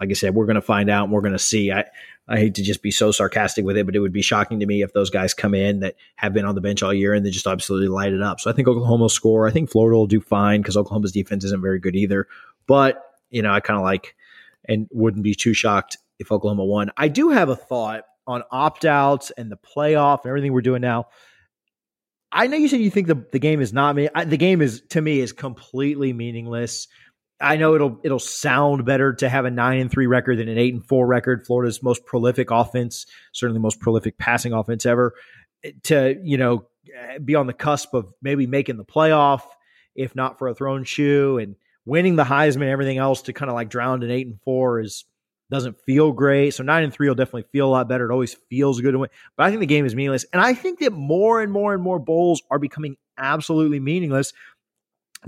like I said, we're going to find out and we're going to see. I, I hate to just be so sarcastic with it, but it would be shocking to me if those guys come in that have been on the bench all year and they just absolutely light it up. So I think Oklahoma will score. I think Florida will do fine because Oklahoma's defense isn't very good either. But, you know, I kind of like and wouldn't be too shocked if Oklahoma won. I do have a thought on opt outs and the playoff and everything we're doing now. I know you said you think the, the game is not me. I, the game is to me is completely meaningless. I know it'll it'll sound better to have a nine and three record than an eight and four record. Florida's most prolific offense, certainly the most prolific passing offense ever. Eh, to you know eh, be on the cusp of maybe making the playoff, if not for a thrown shoe, and winning the Heisman everything else to kind of like drown in eight and four is doesn't feel great. So nine and three will definitely feel a lot better. It always feels good to win. But I think the game is meaningless. And I think that more and more and more bowls are becoming absolutely meaningless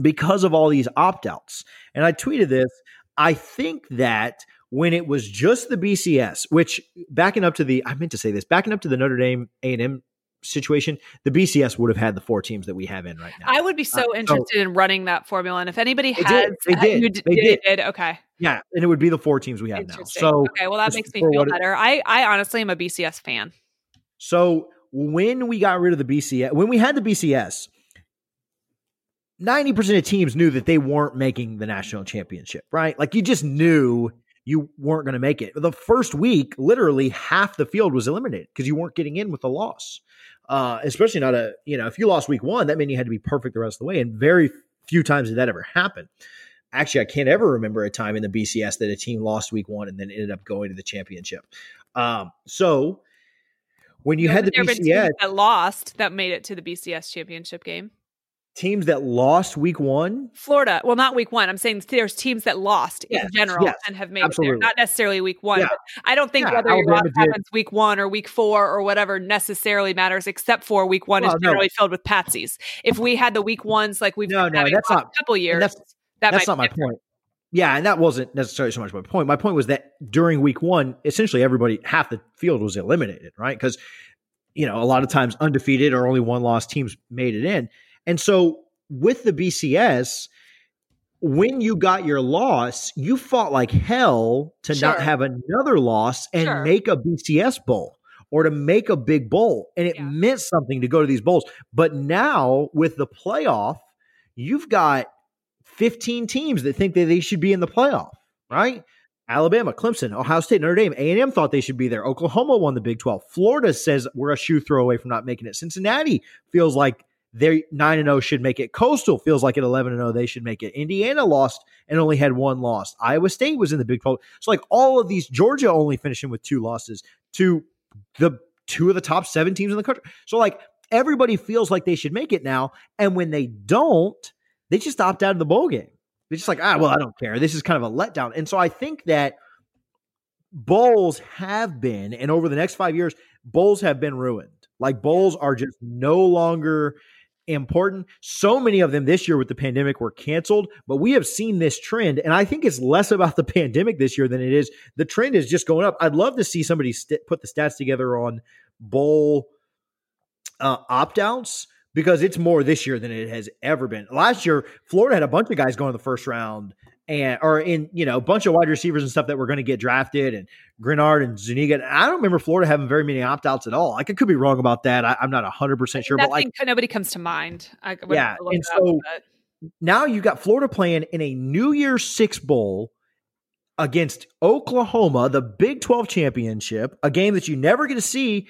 because of all these opt outs. And I tweeted this. I think that when it was just the BCS, which backing up to the, I meant to say this, backing up to the Notre Dame A&M situation, the BCS would have had the four teams that we have in right now. I would be so uh, interested so, in running that formula. And if anybody has, did. they did. they did. did. Okay. Yeah, and it would be the four teams we have now. So okay, well that makes me feel better. It, I I honestly am a BCS fan. So when we got rid of the BCS, when we had the BCS, ninety percent of teams knew that they weren't making the national championship. Right? Like you just knew you weren't going to make it. The first week, literally half the field was eliminated because you weren't getting in with a loss. Uh, especially not a you know if you lost week one, that meant you had to be perfect the rest of the way, and very few times did that ever happen. Actually, I can't ever remember a time in the BCS that a team lost week one and then ended up going to the championship. Um, so when you, had the BCS that lost that made it to the BCS championship game teams that lost week one? Florida. Well, not week one. I'm saying there's teams that lost yes, in general yes, and have made absolutely. it there. Not necessarily week one. Yeah. I don't think yeah, whether your loss happens week one or week four or whatever necessarily matters, except for week one well, is generally no. filled with patsies. If we had the week ones like we've no, no, that's not a couple years, that's, that that's not my different. point. Yeah, and that wasn't necessarily so much my point. My point was that during week one, essentially everybody, half the field was eliminated, right? Because, you know, a lot of times undefeated or only one loss teams made it in. And so with the BCS, when you got your loss, you fought like hell to sure. not have another loss and sure. make a BCS bowl or to make a big bowl. And it yeah. meant something to go to these bowls. But now with the playoff, you've got 15 teams that think that they should be in the playoff, right? Alabama, Clemson, Ohio State, Notre Dame, A&M thought they should be there. Oklahoma won the Big 12. Florida says we're a shoe throw away from not making it. Cincinnati feels like they're 9 and 0 should make it. Coastal feels like at 11 and 0 they should make it. Indiana lost and only had one loss. Iowa State was in the Big 12. So like all of these Georgia only finishing with two losses to the two of the top 7 teams in the country. So like everybody feels like they should make it now and when they don't, they just opt out of the bowl game. They're just like, "Ah, well, I don't care. This is kind of a letdown." And so I think that bowls have been and over the next 5 years, bowls have been ruined. Like bowls are just no longer important. So many of them this year with the pandemic were canceled, but we have seen this trend. And I think it's less about the pandemic this year than it is the trend is just going up. I'd love to see somebody st- put the stats together on bowl uh, opt outs because it's more this year than it has ever been. Last year, Florida had a bunch of guys going in the first round and or in you know a bunch of wide receivers and stuff that were going to get drafted and Greenard and Zuniga. I don't remember Florida having very many opt outs at all. Like I could be wrong about that. I, am not hundred percent sure, but like nobody comes to mind. yeah, and so up, now you got Florida playing in a New Year's Six bowl against Oklahoma, the Big Twelve championship, a game that you never get to see,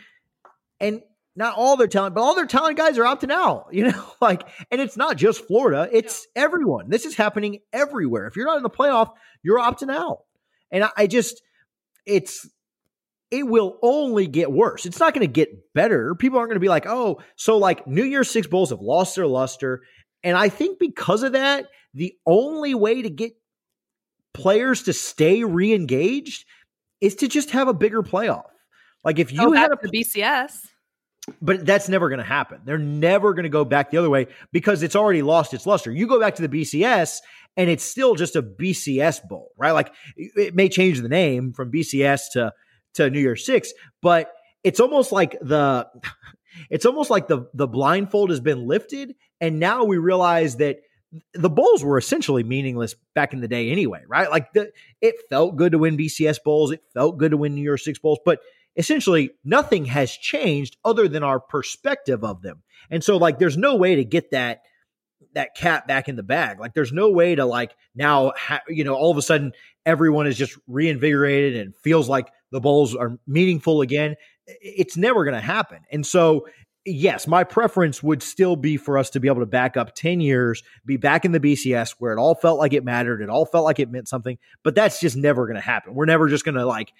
and not all their talent, but all their talent guys are opting out, you know, like, and it's not just Florida, it's yeah. everyone. This is happening everywhere. If you're not in the playoff, you're opting out. And I, I just, it's, it will only get worse. It's not going to get better. People aren't going to be like, oh, so like New Year's Six Bowls have lost their luster. And I think because of that, the only way to get players to stay re engaged is to just have a bigger playoff. Like if you oh, had a the BCS but that's never going to happen. They're never going to go back the other way because it's already lost its luster. You go back to the BCS and it's still just a BCS bowl, right? Like it may change the name from BCS to to New Year's Six, but it's almost like the it's almost like the the blindfold has been lifted and now we realize that the bowls were essentially meaningless back in the day anyway, right? Like the it felt good to win BCS bowls, it felt good to win New Year's Six bowls, but essentially nothing has changed other than our perspective of them. And so like there's no way to get that that cat back in the bag. Like there's no way to like now ha- you know all of a sudden everyone is just reinvigorated and feels like the bowls are meaningful again. It's never going to happen. And so yes, my preference would still be for us to be able to back up 10 years, be back in the BCS where it all felt like it mattered, it all felt like it meant something, but that's just never going to happen. We're never just going to like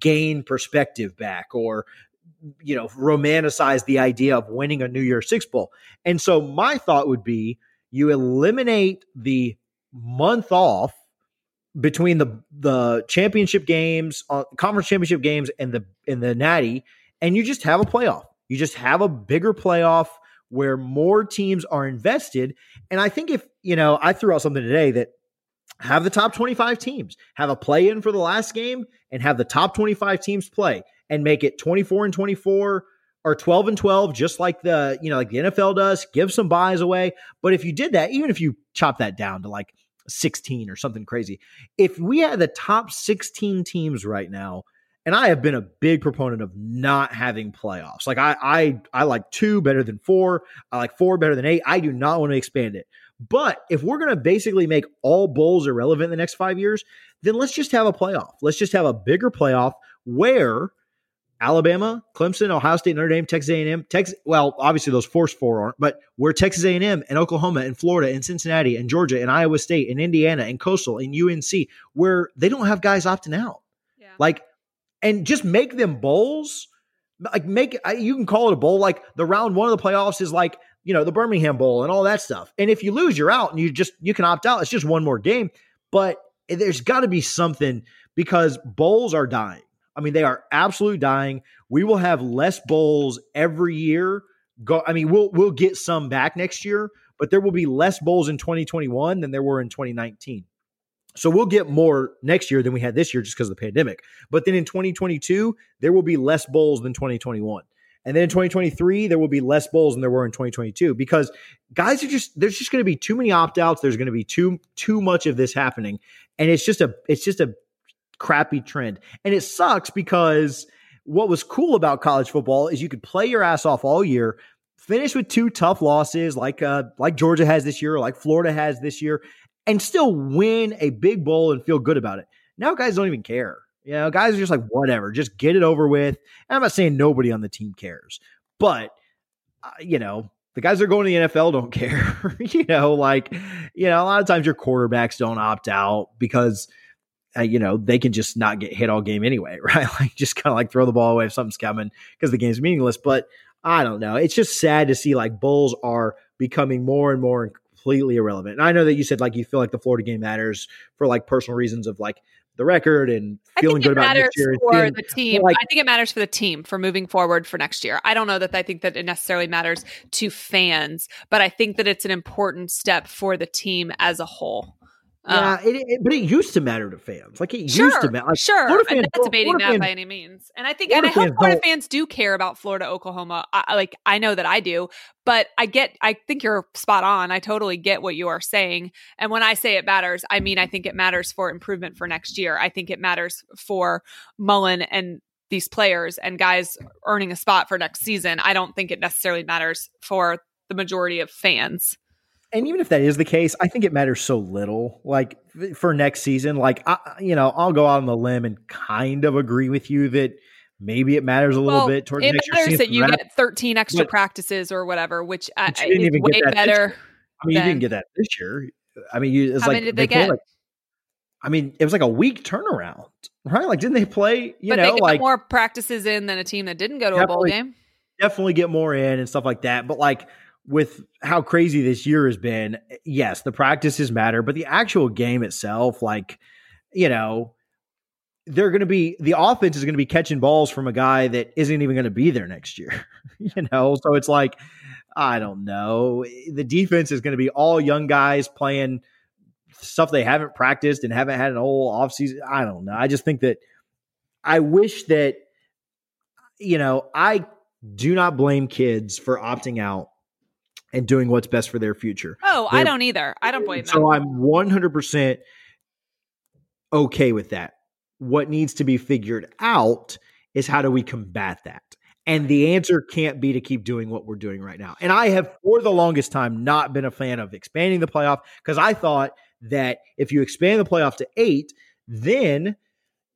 gain perspective back or you know, romanticize the idea of winning a New Year's Six Bowl. And so my thought would be you eliminate the month off between the the championship games, uh, conference championship games, and the and the Natty, and you just have a playoff. You just have a bigger playoff where more teams are invested. And I think if you know, I threw out something today that have the top 25 teams, have a play in for the last game, and have the top 25 teams play and make it 24 and 24 or 12 and 12, just like the, you know, like the NFL does, give some buys away. But if you did that, even if you chop that down to like 16 or something crazy, if we had the top 16 teams right now, and I have been a big proponent of not having playoffs. Like I I I like two better than four. I like four better than eight. I do not want to expand it. But if we're going to basically make all bowls irrelevant in the next five years, then let's just have a playoff. Let's just have a bigger playoff where Alabama, Clemson, Ohio State, Notre Dame, Texas A&M, Texas. Well, obviously those first four aren't, but where Texas A&M and Oklahoma and Florida and Cincinnati and Georgia and Iowa State and Indiana and Coastal and UNC, where they don't have guys opting out, yeah. like, and just make them bowls. Like make you can call it a bowl. Like the round one of the playoffs is like you know, the Birmingham Bowl and all that stuff. And if you lose, you're out and you just you can opt out. It's just one more game. But there's got to be something because bowls are dying. I mean, they are absolutely dying. We will have less bowls every year. Go I mean, we'll we'll get some back next year, but there will be less bowls in 2021 than there were in 2019. So we'll get more next year than we had this year just because of the pandemic. But then in 2022, there will be less bowls than 2021. And then in 2023, there will be less bowls than there were in 2022 because guys are just there's just going to be too many opt outs. There's going to be too too much of this happening, and it's just a it's just a crappy trend. And it sucks because what was cool about college football is you could play your ass off all year, finish with two tough losses like uh like Georgia has this year, like Florida has this year, and still win a big bowl and feel good about it. Now guys don't even care. You know, guys are just like, whatever, just get it over with. And I'm not saying nobody on the team cares, but, uh, you know, the guys that are going to the NFL don't care. you know, like, you know, a lot of times your quarterbacks don't opt out because, uh, you know, they can just not get hit all game anyway, right? Like, just kind of like throw the ball away if something's coming because the game's meaningless. But I don't know. It's just sad to see like Bulls are becoming more and more completely irrelevant. And I know that you said like you feel like the Florida game matters for like personal reasons of like the record and feeling good about next year. For the team, like, I think it matters for the team for moving forward for next year. I don't know that I think that it necessarily matters to fans, but I think that it's an important step for the team as a whole. Yeah, um, it, it, but it used to matter to fans. Like it sure, used to matter. Like, sure, Florida I'm not debating that fans, by any means. And I think, Florida and I hope Florida fans do care about Florida, Oklahoma. I, like I know that I do, but I get. I think you're spot on. I totally get what you are saying. And when I say it matters, I mean I think it matters for improvement for next year. I think it matters for Mullen and these players and guys earning a spot for next season. I don't think it necessarily matters for the majority of fans and even if that is the case, I think it matters so little. Like for next season, like I, you know, I'll go out on the limb and kind of agree with you that maybe it matters a little well, bit towards it next matters that you get 13 extra but, practices or whatever, which uh, is way better. I mean, than, you didn't get that this year. I mean, you, it's how like many did they, they get? Like, I mean, it was like a week turnaround, right? Like, didn't they play? You but know, they like more practices in than a team that didn't go to a bowl game. Definitely get more in and stuff like that. But like with how crazy this year has been, yes, the practices matter, but the actual game itself, like, you know, they're going to be the offense is going to be catching balls from a guy that isn't even going to be there next year, you know? So it's like, I don't know. The defense is going to be all young guys playing stuff they haven't practiced and haven't had an whole offseason. I don't know. I just think that I wish that, you know, I do not blame kids for opting out and doing what's best for their future. Oh, They're, I don't either. I don't blame so them. So I'm 100% okay with that. What needs to be figured out is how do we combat that? And the answer can't be to keep doing what we're doing right now. And I have, for the longest time, not been a fan of expanding the playoff because I thought that if you expand the playoff to eight, then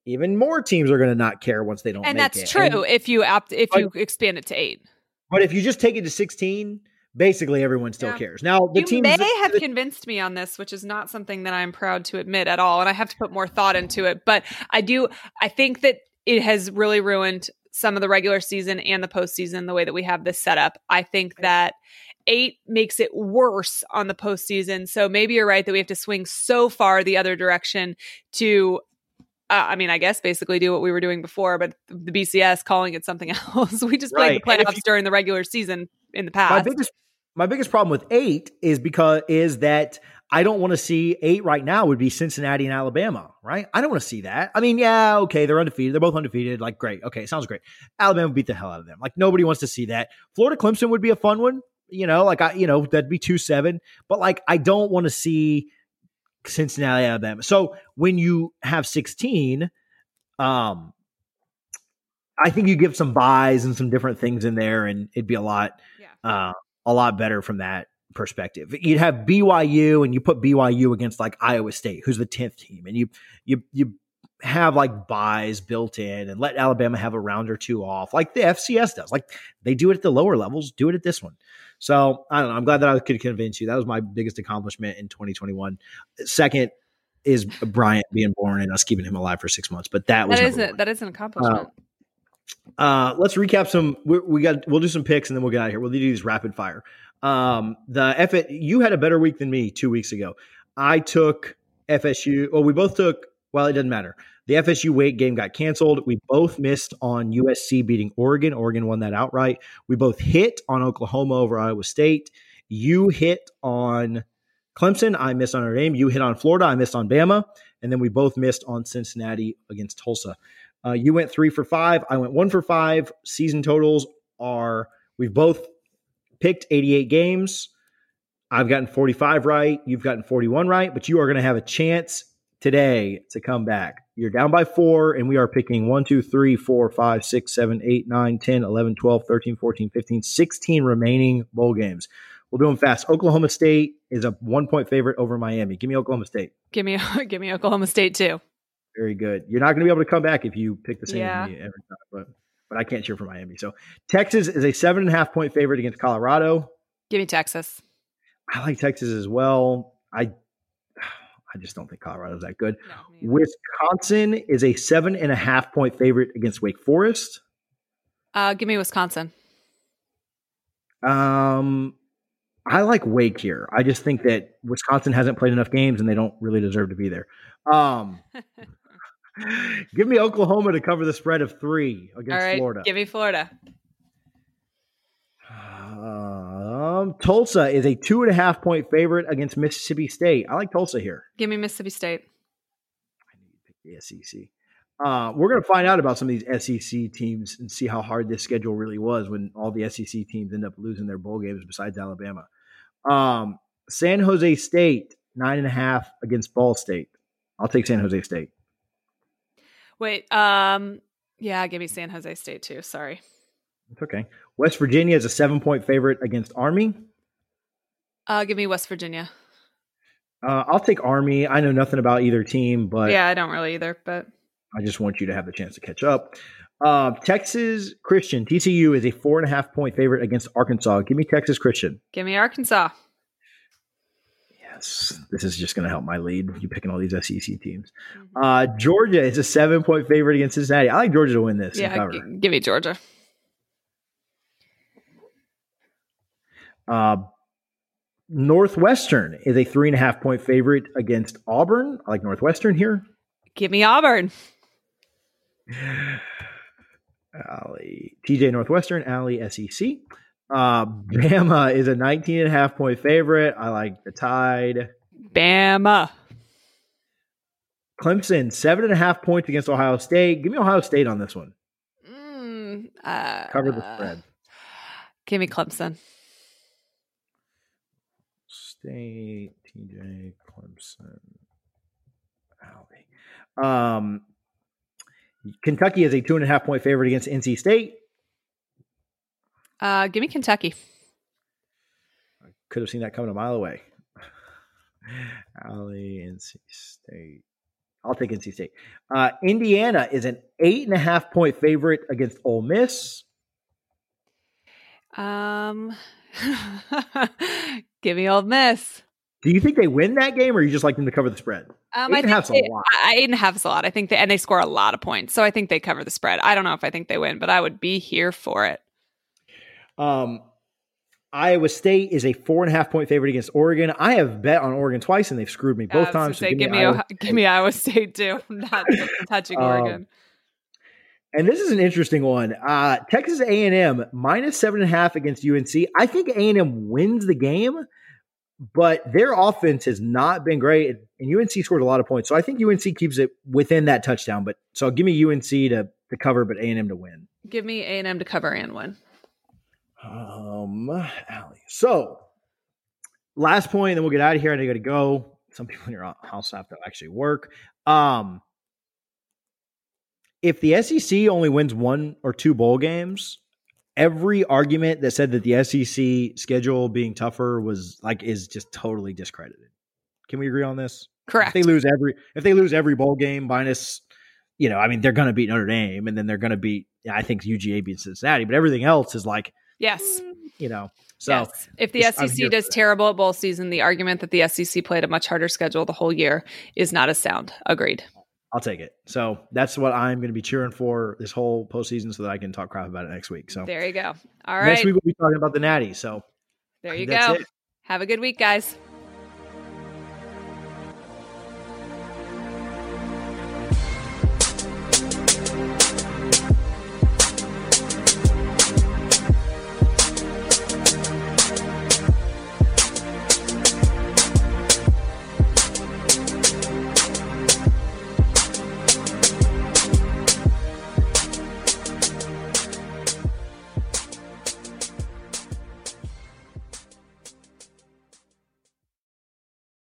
even more teams are going to not care once they don't. And that's it. true and, if you opt if but, you expand it to eight. But if you just take it to sixteen, basically everyone still yeah. cares. Now, the you may have convinced me on this, which is not something that I'm proud to admit at all, and I have to put more thought into it. But I do. I think that it has really ruined some of the regular season and the postseason the way that we have this set up. I think that eight makes it worse on the postseason. So maybe you're right that we have to swing so far the other direction to uh, I mean, I guess basically do what we were doing before, but the BCS calling it something else. we just played right. the playoffs you, during the regular season in the past. My biggest, my biggest problem with eight is because is that I don't want to see eight right now would be Cincinnati and Alabama, right? I don't want to see that. I mean, yeah, okay, they're undefeated. They're both undefeated. Like, great. Okay, sounds great. Alabama beat the hell out of them. Like, nobody wants to see that. Florida Clemson would be a fun one. You know, like I, you know, that'd be two seven. But like, I don't want to see Cincinnati, Alabama. So when you have 16, um, I think you give some buys and some different things in there, and it'd be a lot, yeah. uh, a lot better from that perspective. You'd have BYU, and you put BYU against like Iowa State, who's the tenth team, and you you you have like buys built in, and let Alabama have a round or two off, like the FCS does. Like they do it at the lower levels, do it at this one. So I don't know. I'm glad that I could convince you. That was my biggest accomplishment in 2021. Second is Bryant being born and us keeping him alive for six months. But that was that is a, that is an accomplishment. Uh, uh, let's recap some. We, we, got. We'll do some picks and then we'll get out of here. We'll do these rapid fire. Um, the F. You had a better week than me two weeks ago. I took FSU. Well, we both took. Well, it doesn't matter. The FSU Wake game got canceled. We both missed on USC beating Oregon. Oregon won that outright. We both hit on Oklahoma over Iowa State. You hit on Clemson. I missed on Notre Dame. You hit on Florida. I missed on Bama. And then we both missed on Cincinnati against Tulsa. Uh, you went three for five. I went one for five. Season totals are we've both picked 88 games. I've gotten 45 right. You've gotten 41 right, but you are going to have a chance today to come back. You're down by four, and we are picking 1, 2, 3, 4, 5, 6, 7, 8, 9, 10, 11, 12, 13, 14, 15, 16 remaining bowl games. We'll do them fast. Oklahoma State is a one point favorite over Miami. Give me Oklahoma State. Give me give me Oklahoma State too. Very good. You're not going to be able to come back if you pick the same yeah. every time, but but I can't cheer for Miami. So Texas is a seven and a half point favorite against Colorado. Give me Texas. I like Texas as well. I I just don't think Colorado's that good. No, Wisconsin is a seven and a half point favorite against Wake Forest. Uh, give me Wisconsin. Um, I like Wake here. I just think that Wisconsin hasn't played enough games and they don't really deserve to be there. Um, give me Oklahoma to cover the spread of three against Florida. Give me Florida. Um, Tulsa is a two and a half point favorite against Mississippi State. I like Tulsa here. Give me Mississippi State. I need to pick the SEC. Uh, we're going to find out about some of these SEC teams and see how hard this schedule really was when all the SEC teams end up losing their bowl games besides Alabama. Um, San Jose State, nine and a half against Ball State. I'll take San Jose State. Wait, um, yeah, give me San Jose State too. Sorry. It's okay. West Virginia is a seven point favorite against Army. Uh, give me West Virginia. Uh, I'll take Army. I know nothing about either team, but yeah, I don't really either. But I just want you to have the chance to catch up. Uh, Texas Christian TCU is a four and a half point favorite against Arkansas. Give me Texas Christian. Give me Arkansas. Yes, this is just going to help my lead. You picking all these SEC teams. Mm-hmm. Uh, Georgia is a seven point favorite against Cincinnati. I like Georgia to win this. Yeah, g- give me Georgia. Uh, Northwestern is a three and a half point favorite against Auburn. I like Northwestern here. Give me Auburn. Alley. TJ Northwestern, Alley SEC. Uh, Bama is a 19 and a half point favorite. I like the Tide. Bama. Clemson, seven and a half points against Ohio State. Give me Ohio State on this one. Mm, uh, Cover the spread. Give me Clemson. State, TJ, Clemson, Alley. Um, Kentucky is a two and a half point favorite against NC State. Uh, give me Kentucky. I could have seen that coming a mile away. Alley, NC State. I'll take NC State. Uh, Indiana is an eight and a half point favorite against Ole Miss. Um, Give me Ole Miss. Do you think they win that game, or you just like them to cover the spread? Um, eight and a half's a lot. I, eight and a half is a lot. I think, they, and they score a lot of points, so I think they cover the spread. I don't know if I think they win, but I would be here for it. Um, Iowa State is a four and a half point favorite against Oregon. I have bet on Oregon twice, and they've screwed me both times. So say, give, me, Iowa- give me Iowa State too. not touching um, Oregon. And this is an interesting one. Uh, Texas A&M minus seven and a half against UNC. I think A&M wins the game, but their offense has not been great, and UNC scored a lot of points. So I think UNC keeps it within that touchdown. But so give me UNC to to cover, but A&M to win. Give me A&M to cover and win. Um, Allie. So last point, then we'll get out of here. and I got to go. Some people in your house have to actually work. Um, if the SEC only wins one or two bowl games, every argument that said that the SEC schedule being tougher was like is just totally discredited. Can we agree on this? Correct. If they lose every if they lose every bowl game minus, you know, I mean, they're going to beat Notre Dame, and then they're going to beat. I think UGA beats Cincinnati, but everything else is like, yes, mm, you know. So yes. if the SEC does terrible at bowl season, the argument that the SEC played a much harder schedule the whole year is not as sound. Agreed. I'll take it. So that's what I'm going to be cheering for this whole postseason, so that I can talk crap about it next week. So there you go. All right. Next week we'll be talking about the Natty. So there you go. It. Have a good week, guys.